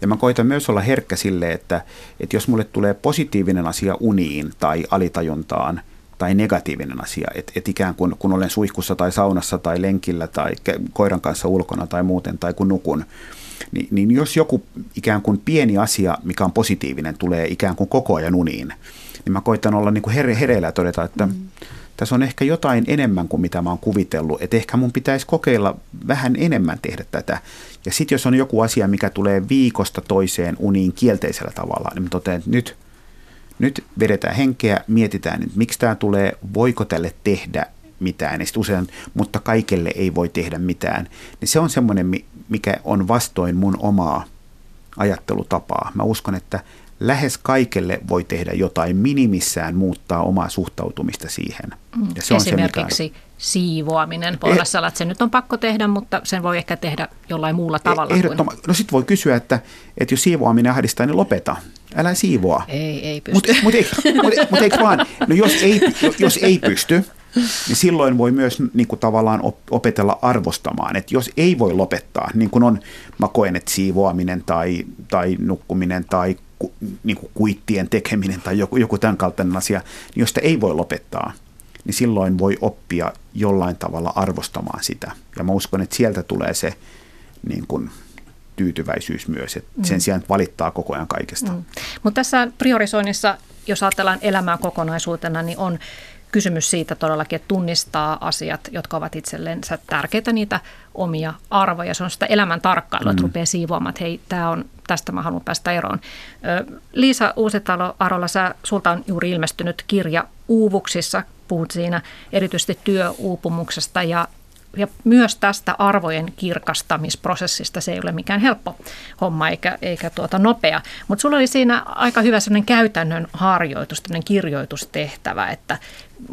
Ja mä koitan myös olla herkkä sille, että, että jos mulle tulee positiivinen asia uniin tai alitajuntaan, tai negatiivinen asia, että et ikään kuin kun olen suihkussa tai saunassa tai lenkillä tai koiran kanssa ulkona tai muuten tai kun nukun, niin, niin jos joku ikään kuin pieni asia, mikä on positiivinen, tulee ikään kuin koko ajan uniin, niin mä koitan olla niin kuin here, hereillä ja todeta, että mm. tässä on ehkä jotain enemmän kuin mitä mä oon kuvitellut, että ehkä mun pitäisi kokeilla vähän enemmän tehdä tätä. Ja sitten jos on joku asia, mikä tulee viikosta toiseen uniin kielteisellä tavalla, niin mä totean, että nyt, nyt vedetään henkeä, mietitään, että miksi tämä tulee, voiko tälle tehdä mitään, ja usein, mutta kaikelle ei voi tehdä mitään, niin se on semmoinen, mikä on vastoin mun omaa ajattelutapaa. Mä uskon, että lähes kaikelle voi tehdä jotain, minimissään muuttaa omaa suhtautumista siihen. Mm. Ja se Esimerkiksi on se, mikä... siivoaminen. Olla että se nyt on pakko tehdä, mutta sen voi ehkä tehdä jollain muulla e- tavalla. Ehdottoman. Kuin... No sitten voi kysyä, että, että jos siivoaminen ahdistaa, niin lopeta. Älä siivoa. Ei, ei pysty. Mutta mut, mut, mut, mut eikö vaan, no jos ei, jos ei pysty, niin silloin voi myös niin kuin tavallaan opetella arvostamaan, että jos ei voi lopettaa, niin kuin on, mä koen, että siivoaminen tai, tai nukkuminen tai ku, niin kuin kuittien tekeminen tai joku, joku tämän kaltainen asia, niin jos sitä ei voi lopettaa, niin silloin voi oppia jollain tavalla arvostamaan sitä. Ja mä uskon, että sieltä tulee se niin kuin, tyytyväisyys myös, että sen mm. sijaan valittaa koko ajan kaikesta. Mm. Mutta tässä priorisoinnissa, jos ajatellaan elämää kokonaisuutena, niin on kysymys siitä todellakin, että tunnistaa asiat, jotka ovat itsellensä tärkeitä, niitä omia arvoja. Se on sitä elämän tarkkailua, että mm. rupeaa siivoamaan, että hei, tämä on, tästä mä haluan päästä eroon. Liisa Uusitalo, Arolla, sä, sulta on juuri ilmestynyt kirja Uuvuksissa. Puhut siinä erityisesti työuupumuksesta ja ja myös tästä arvojen kirkastamisprosessista se ei ole mikään helppo homma eikä, eikä tuota nopea. Mutta sulla oli siinä aika hyvä sellainen käytännön harjoitus, kirjoitustehtävä, että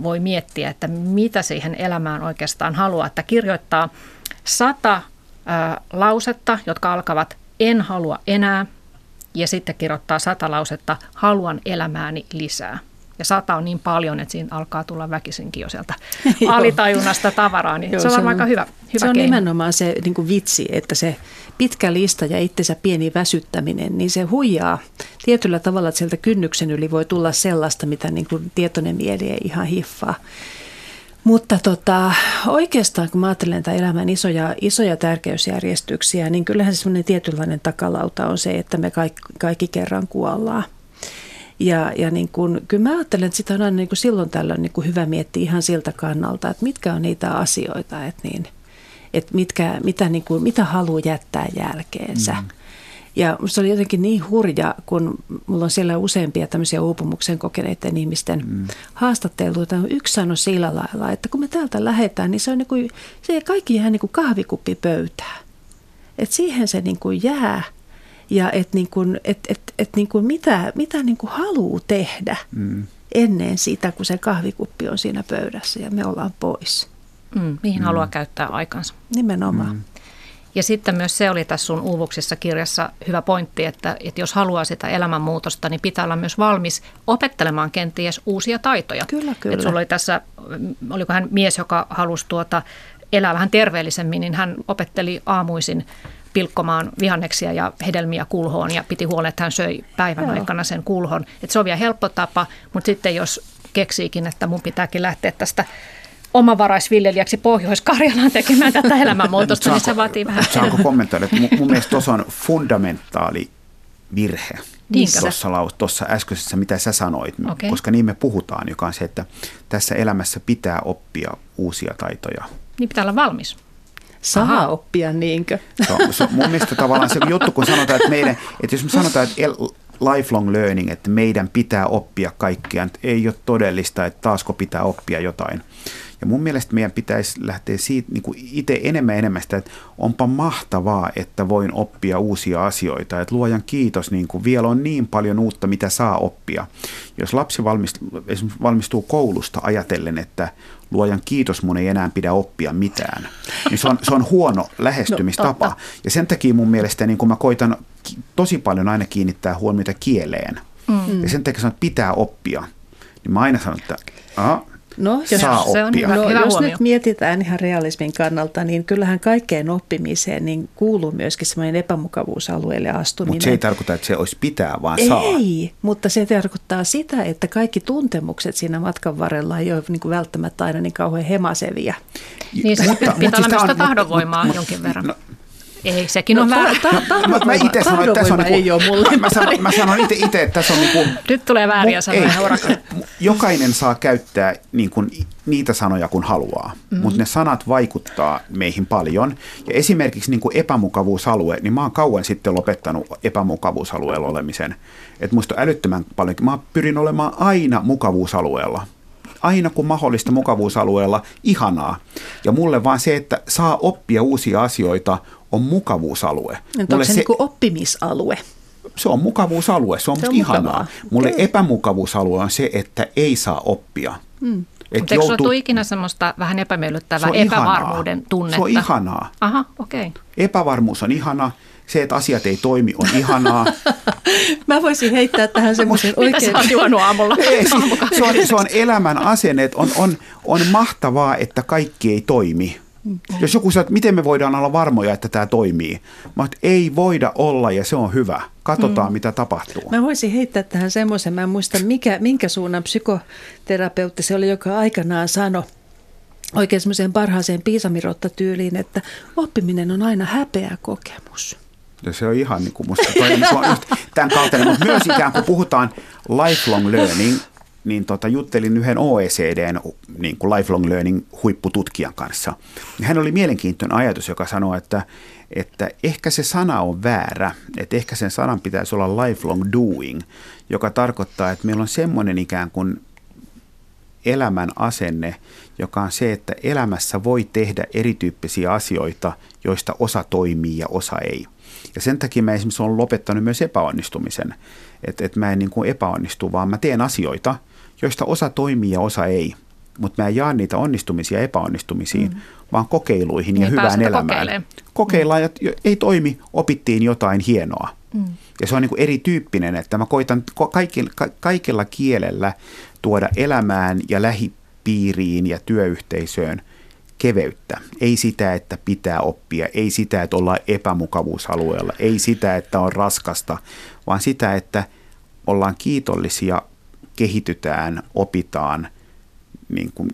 voi miettiä, että mitä siihen elämään oikeastaan haluaa. Että kirjoittaa sata lausetta, jotka alkavat en halua enää, ja sitten kirjoittaa sata lausetta haluan elämääni lisää. Ja sata on niin paljon, että siinä alkaa tulla väkisinkin jo sieltä alitajunnasta tavaraa, niin Joo, se on, on aika hyvä, hyvä Se on keino. nimenomaan se niin kuin vitsi, että se pitkä lista ja itsensä pieni väsyttäminen, niin se huijaa tietyllä tavalla, että sieltä kynnyksen yli voi tulla sellaista, mitä niin kuin tietoinen mieli ei ihan hiffaa. Mutta tota, oikeastaan kun mä ajattelen tämän elämän isoja, isoja tärkeysjärjestyksiä, niin kyllähän se semmoinen tietynlainen takalauta on se, että me kaikki, kaikki kerran kuollaan. Ja, ja niin kun, kyllä mä ajattelen, että sitä on aina niin kuin silloin tällöin niin kuin hyvä miettiä ihan siltä kannalta, että mitkä on niitä asioita, että, niin, että mitkä, mitä, niin kuin, mitä haluaa jättää jälkeensä. Mm. Ja se oli jotenkin niin hurja, kun mulla on siellä useampia tämmöisiä uupumuksen kokeneiden ihmisten mm. haastatteluita. Yksi sanoi sillä lailla, että kun me täältä lähdetään, niin se on niin kuin, se kaikki jää niin kuin kahvikuppi pöytään. Et siihen se niin kuin jää – ja että niin kuin, et, et, et niin kuin mitä, mitä niin kuin haluaa tehdä mm. ennen sitä, kun se kahvikuppi on siinä pöydässä ja me ollaan pois. Mm, mihin mm. haluaa käyttää aikansa. Nimenomaan. Mm. Ja sitten myös se oli tässä sun uuvuksissa kirjassa hyvä pointti, että, että jos haluaa sitä elämänmuutosta, niin pitää olla myös valmis opettelemaan kenties uusia taitoja. Kyllä, kyllä. Että sulla oli tässä, oliko hän mies, joka halusi tuota, elää vähän terveellisemmin, niin hän opetteli aamuisin pilkkomaan vihanneksia ja hedelmiä kulhoon ja piti huolen, että hän söi päivän Joo. aikana sen kulhon. Et se on vielä helppo tapa, mutta sitten jos keksiikin, että mun pitääkin lähteä tästä omavaraisviljelijäksi Pohjois-Karjalaan tekemään tätä elämänmuutosta, niin se vaatii vähän Saanko kommentoida, että mun, mun mielestä tuossa on fundamentaali virhe tuossa, tuossa äskeisessä, mitä sä sanoit, okay. koska niin me puhutaan, joka on se, että tässä elämässä pitää oppia uusia taitoja. Niin pitää olla valmis. Saa Aha. oppia, niinkö? Se on, se on mun mielestä tavallaan se juttu, kun sanotaan, että, meidän, että jos me sanotaan, että lifelong learning, että meidän pitää oppia kaikkia, ei ole todellista, että taasko pitää oppia jotain. Ja mun mielestä meidän pitäisi lähteä siitä niin kuin itse enemmän enemmän sitä, että onpa mahtavaa, että voin oppia uusia asioita. Että luojan kiitos, niin kuin vielä on niin paljon uutta, mitä saa oppia. Jos lapsi valmistuu, valmistuu koulusta ajatellen, että luojan kiitos, mun ei enää pidä oppia mitään, niin se on, se on huono lähestymistapa. No, ja sen takia mun mielestä niin kun mä koitan tosi paljon aina kiinnittää huomiota kieleen. Mm. Ja sen takia sanon, että pitää oppia. Niin mä aina sanon, että No, jos, saa se on hyvä, no, hyvä jos huomio. nyt mietitään ihan realismin kannalta, niin kyllähän kaikkeen oppimiseen niin kuuluu myöskin semmoinen epämukavuusalueelle astuminen. Mutta se ei tarkoita, että se olisi pitää, vaan ei, saa. Ei, mutta se tarkoittaa sitä, että kaikki tuntemukset siinä matkan varrella ei ole niin kuin välttämättä aina niin kauhean hemasevia. Niin se mutta, pitää mutta olla myös tahdonvoimaa jonkin verran. No, ei, sekin no, on väärä. Ta- ta- mä itse sanoin, että tässä on niinku, ei ole mulle. Mä sanon, mä sanon itse, itse, että tässä on niinku, Nyt tulee vääriä sanoja. Jokainen saa käyttää niin kuin, niitä sanoja kun haluaa, mm-hmm. mutta ne sanat vaikuttaa meihin paljon. Ja esimerkiksi niin kuin epämukavuusalue, niin mä oon kauan sitten lopettanut epämukavuusalueella olemisen. Että musta älyttömän paljon, mä pyrin olemaan aina mukavuusalueella aina kun mahdollista mukavuusalueella, ihanaa. Ja mulle vaan se, että saa oppia uusia asioita, on mukavuusalue. Onko se, se niin kuin oppimisalue? Se on mukavuusalue, se on, se on ihanaa. Mukavaa. Mulle okay. epämukavuusalue on se, että ei saa oppia. Hmm. Mutta eikö joutu... ikinä semmoista vähän epämiellyttävää epävarmuuden tunnetta? Se on ihanaa. Aha, okei. Okay. Epävarmuus on ihana. Se, että asiat ei toimi, on ihanaa. Mä voisin heittää tähän semmoisen oikein... Mitä sä oot juonut aamulla? Ei, se, on, se on elämän asenne, että on, on, on mahtavaa, että kaikki ei toimi. Mm. Jos joku sanoo, että miten me voidaan olla varmoja, että tämä toimii. Mä että ei voida olla ja se on hyvä. Katsotaan, mm. mitä tapahtuu. Mä voisin heittää tähän semmoisen, mä en muista mikä, minkä suunnan psykoterapeutti se oli, joka aikanaan sanoi, oikein semmoiseen parhaaseen piisamirotta-tyyliin, että oppiminen on aina häpeä kokemus. Ja se on ihan niin kuin musta toi, niin kuin just tämän kaltainen, mutta myös ikään kuin puhutaan lifelong learning, niin tota, juttelin yhden OECDn niin kuin lifelong learning huippututkijan kanssa. Hän oli mielenkiintoinen ajatus, joka sanoi, että, että ehkä se sana on väärä, että ehkä sen sanan pitäisi olla lifelong doing, joka tarkoittaa, että meillä on semmoinen ikään kuin elämän asenne, joka on se, että elämässä voi tehdä erityyppisiä asioita, joista osa toimii ja osa ei. Ja sen takia mä esimerkiksi olen lopettanut myös epäonnistumisen. Että et mä en niin kuin epäonnistu, vaan mä teen asioita, joista osa toimii ja osa ei. Mutta mä en jaa niitä onnistumisia ja epäonnistumisiin, mm. vaan kokeiluihin niin ja hyvään elämään. Kokeillaan ja ei toimi, opittiin jotain hienoa. Mm. Ja se on niin kuin erityyppinen, että mä koitan kaikilla, kaikilla kielellä tuoda elämään ja lähipiiriin ja työyhteisöön keveyttä. Ei sitä, että pitää oppia, ei sitä, että ollaan epämukavuusalueella, ei sitä, että on raskasta, vaan sitä, että ollaan kiitollisia, kehitytään, opitaan niin kuin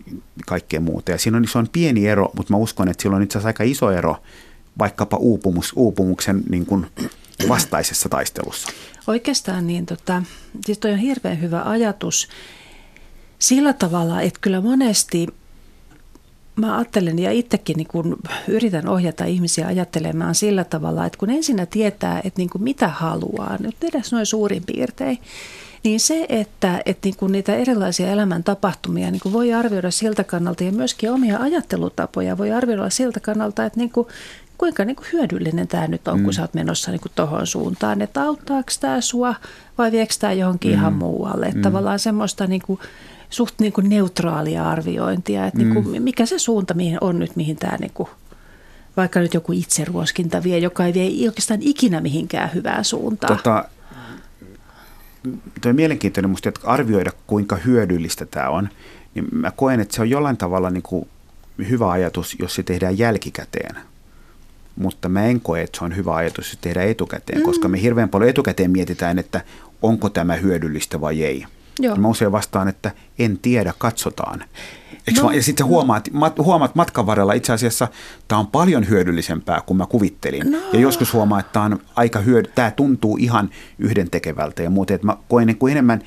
kaikkea muuta. Ja siinä on, se on pieni ero, mutta mä uskon, että sillä on itse asiassa aika iso ero vaikkapa uupumus, uupumuksen niin kuin vastaisessa taistelussa. Oikeastaan niin, tota, siis toi on hirveän hyvä ajatus sillä tavalla, että kyllä monesti mä ajattelen ja itsekin niin kun yritän ohjata ihmisiä ajattelemaan sillä tavalla, että kun ensinnä tietää, että niin kuin mitä haluaa, nyt edes noin suurin piirtein, niin se, että, että niin kuin niitä erilaisia elämän tapahtumia niin kuin voi arvioida siltä kannalta ja myöskin omia ajattelutapoja voi arvioida siltä kannalta, että niin kuin, kuinka niin kuin hyödyllinen tämä nyt on, mm. kun sä oot menossa niin kuin tohon suuntaan, että auttaako tämä sua vai viekö tämä johonkin mm. ihan muualle. Että mm. Tavallaan semmoista niin kuin, suht niin kuin neutraalia arviointia, että niin kuin, mm. mikä se suunta mihin on nyt, mihin tämä niin kuin, vaikka nyt joku itseruoskinta vie, joka ei vie oikeastaan ikinä mihinkään hyvää suuntaan. Tota, tuo on mielenkiintoinen musta, että arvioida kuinka hyödyllistä tämä on, niin mä koen, että se on jollain tavalla niin kuin hyvä ajatus, jos se tehdään jälkikäteen. Mutta mä en koe, että se on hyvä ajatus, jos se tehdään etukäteen, mm. koska me hirveän paljon etukäteen mietitään, että onko tämä hyödyllistä vai ei. Joo. Mä usein vastaan, että en tiedä, katsotaan. no, ja sitten huomaat, mat, huomaat matkan varrella itse asiassa, tämä on paljon hyödyllisempää kuin mä kuvittelin. No. Ja joskus huomaa, että tämä on aika hyödy, tämä tuntuu ihan yhdentekevältä ja muuten, että mä koen niin kuin enemmän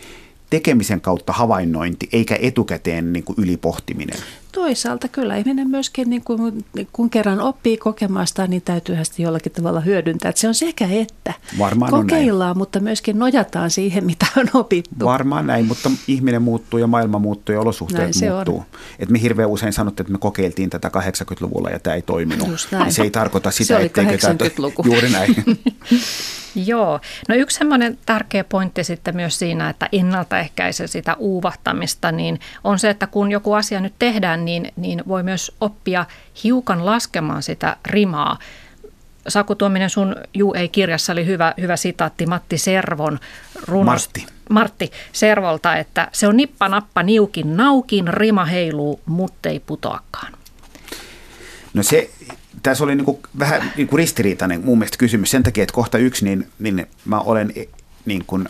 tekemisen kautta havainnointi, eikä etukäteen niin kuin ylipohtiminen. Toisaalta kyllä ihminen myöskin, niin kuin, kun kerran oppii kokemasta, niin täytyy sitä jollakin tavalla hyödyntää. Että se on sekä että. Varmaan Kokeillaan, on mutta myöskin nojataan siihen, mitä on opittu. Varmaan näin, mutta ihminen muuttuu ja maailma muuttuu ja olosuhteet näin muuttuu. Et me hirveän usein sanotte, että me kokeiltiin tätä 80-luvulla ja tämä ei toiminut. Niin se ei tarkoita sitä, se oli etteikö tämä... Juuri näin. Joo. No yksi semmoinen tärkeä pointti sitten myös siinä, että ennaltaehkäisee sitä uuvahtamista, niin on se, että kun joku asia nyt tehdään, niin, niin voi myös oppia hiukan laskemaan sitä rimaa. Saku Tuominen, sun Juu ei-kirjassa oli hyvä, hyvä sitaatti Matti Servon runosta. Martti. Martti Servolta, että se on nippa nappa niukin naukin, rima heiluu, muttei putoakaan. No se, tässä oli niin kuin vähän niin kuin ristiriitainen mun mielestä kysymys sen takia, että kohta yksi, niin, niin mä olen e, niin kuin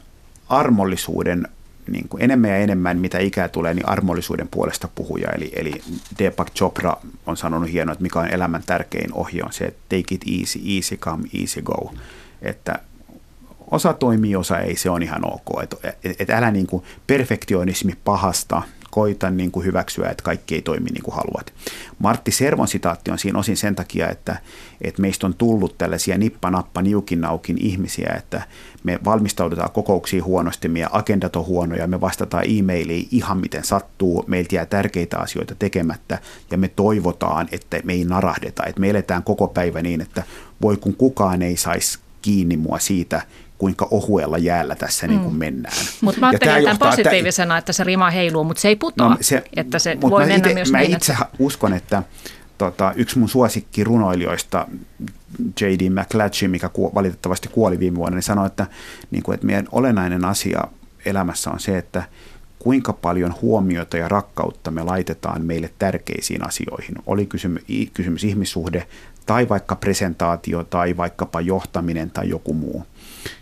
armollisuuden niin kuin enemmän ja enemmän, mitä ikää tulee, niin armollisuuden puolesta puhuja. Eli, eli Deepak Chopra on sanonut hienoa, että mikä on elämän tärkein ohje on se, että take it easy, easy come, easy go. Että osa toimii, osa ei, se on ihan ok. Että et, et älä niin kuin perfektionismi pahasta – koita niin kuin hyväksyä, että kaikki ei toimi niin kuin haluat. Martti Servon sitaatti on siinä osin sen takia, että, että meistä on tullut tällaisia nippanappa niukin naukin ihmisiä, että me valmistaudutaan kokouksiin huonosti, meidän agendat on huonoja, me vastataan e-mailiin ihan miten sattuu, meiltä jää tärkeitä asioita tekemättä ja me toivotaan, että me ei narahdeta, että me eletään koko päivä niin, että voi kun kukaan ei saisi kiinni mua siitä, kuinka ohuella jäällä tässä mm. niin kuin mm. mennään. Mutta mä ajattelin tämän positiivisena, että se rima heiluu, mutta se ei putoa, no, se, että se voi mennä ite, myös Mä niin, itse että... uskon, että tota, yksi mun suosikki runoilijoista, J.D. McClatchy, mikä ku, valitettavasti kuoli viime vuonna, niin sanoi, että, niin kuin, että meidän olennainen asia elämässä on se, että kuinka paljon huomiota ja rakkautta me laitetaan meille tärkeisiin asioihin. Oli kysymys, kysymys ihmissuhde tai vaikka presentaatio tai vaikkapa johtaminen tai joku muu.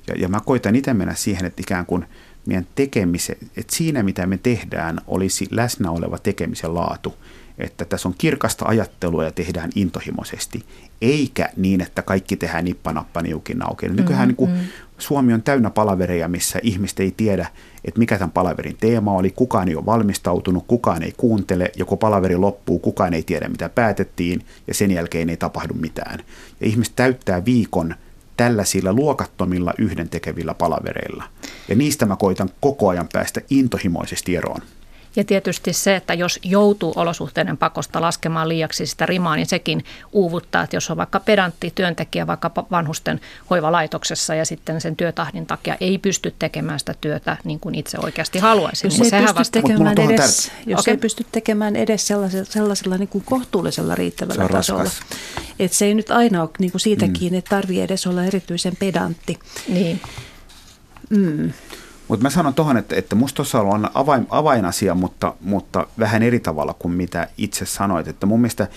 Ja, ja mä koitan itse mennä siihen, että ikään kuin meidän tekemisen, että siinä mitä me tehdään olisi läsnä oleva tekemisen laatu. Että tässä on kirkasta ajattelua ja tehdään intohimoisesti, eikä niin, että kaikki tehdään nippanappa niukin auki. Nykyään mm, niin mm. Suomi on täynnä palavereja, missä ihmiset ei tiedä, että mikä tämän palaverin teema oli, kukaan ei ole valmistautunut, kukaan ei kuuntele, joko palaveri loppuu, kukaan ei tiedä mitä päätettiin ja sen jälkeen ei tapahdu mitään. Ja ihmiset täyttää viikon tällaisilla luokattomilla yhdentekevillä palavereilla. Ja niistä mä koitan koko ajan päästä intohimoisesti eroon. Ja tietysti se, että jos joutuu olosuhteiden pakosta laskemaan liiaksi sitä rimaa, niin sekin uuvuttaa, että jos on vaikka pedantti työntekijä vaikka vanhusten hoivalaitoksessa ja sitten sen työtahdin takia ei pysty tekemään sitä työtä niin kuin itse oikeasti haluaisi. Jos, niin ei, pysty vasta... tekemään edes, jos okay. ei pysty tekemään edes sellaisella, sellaisella niin kuin kohtuullisella riittävällä tasolla. Että se ei nyt aina ole niin kuin siitä mm. kiinni, että tarvii edes olla erityisen pedantti. Niin. Mm. Mutta mä sanon tuohon, että, että musta tuossa on avain, avainasia, mutta, mutta vähän eri tavalla kuin mitä itse sanoit. Että mun mielestä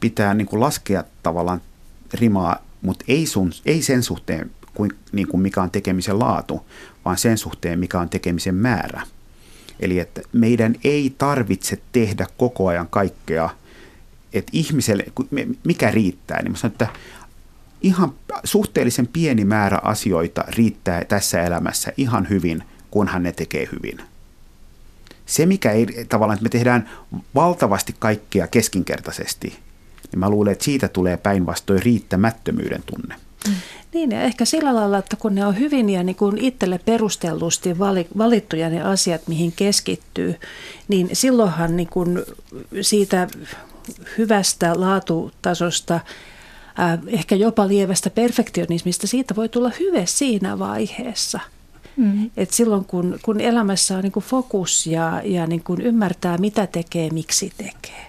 pitää niin kuin laskea tavallaan rimaa, mutta ei, sun, ei sen suhteen, kuin, niin kuin mikä on tekemisen laatu, vaan sen suhteen, mikä on tekemisen määrä. Eli että meidän ei tarvitse tehdä koko ajan kaikkea, että ihmiselle, mikä riittää, niin mä sanon, että ihan suhteellisen pieni määrä asioita riittää tässä elämässä ihan hyvin – kunhan ne tekee hyvin. Se, mikä ei tavallaan, että me tehdään valtavasti kaikkea keskinkertaisesti, niin mä luulen, että siitä tulee päinvastoin riittämättömyyden tunne. Mm. Niin, ja ehkä sillä lailla, että kun ne on hyvin ja niin kuin itselle perustellusti valittuja ne asiat, mihin keskittyy, niin silloinhan niin kuin siitä hyvästä laatutasosta, äh, ehkä jopa lievästä perfektionismista, siitä voi tulla hyve siinä vaiheessa – Mm. Et silloin kun, kun elämässä on niin kuin fokus ja, ja niin kuin ymmärtää, mitä tekee, miksi tekee.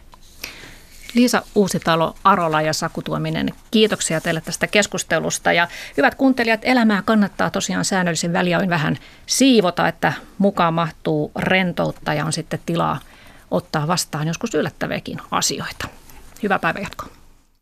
Liisa Uusitalo, Arola ja Saku Tuominen, kiitoksia teille tästä keskustelusta. Ja hyvät kuuntelijat, elämää kannattaa tosiaan säännöllisen väliajoin vähän siivota, että mukaan mahtuu rentoutta ja on sitten tilaa ottaa vastaan joskus yllättäviäkin asioita. Hyvää päivänjatkoa.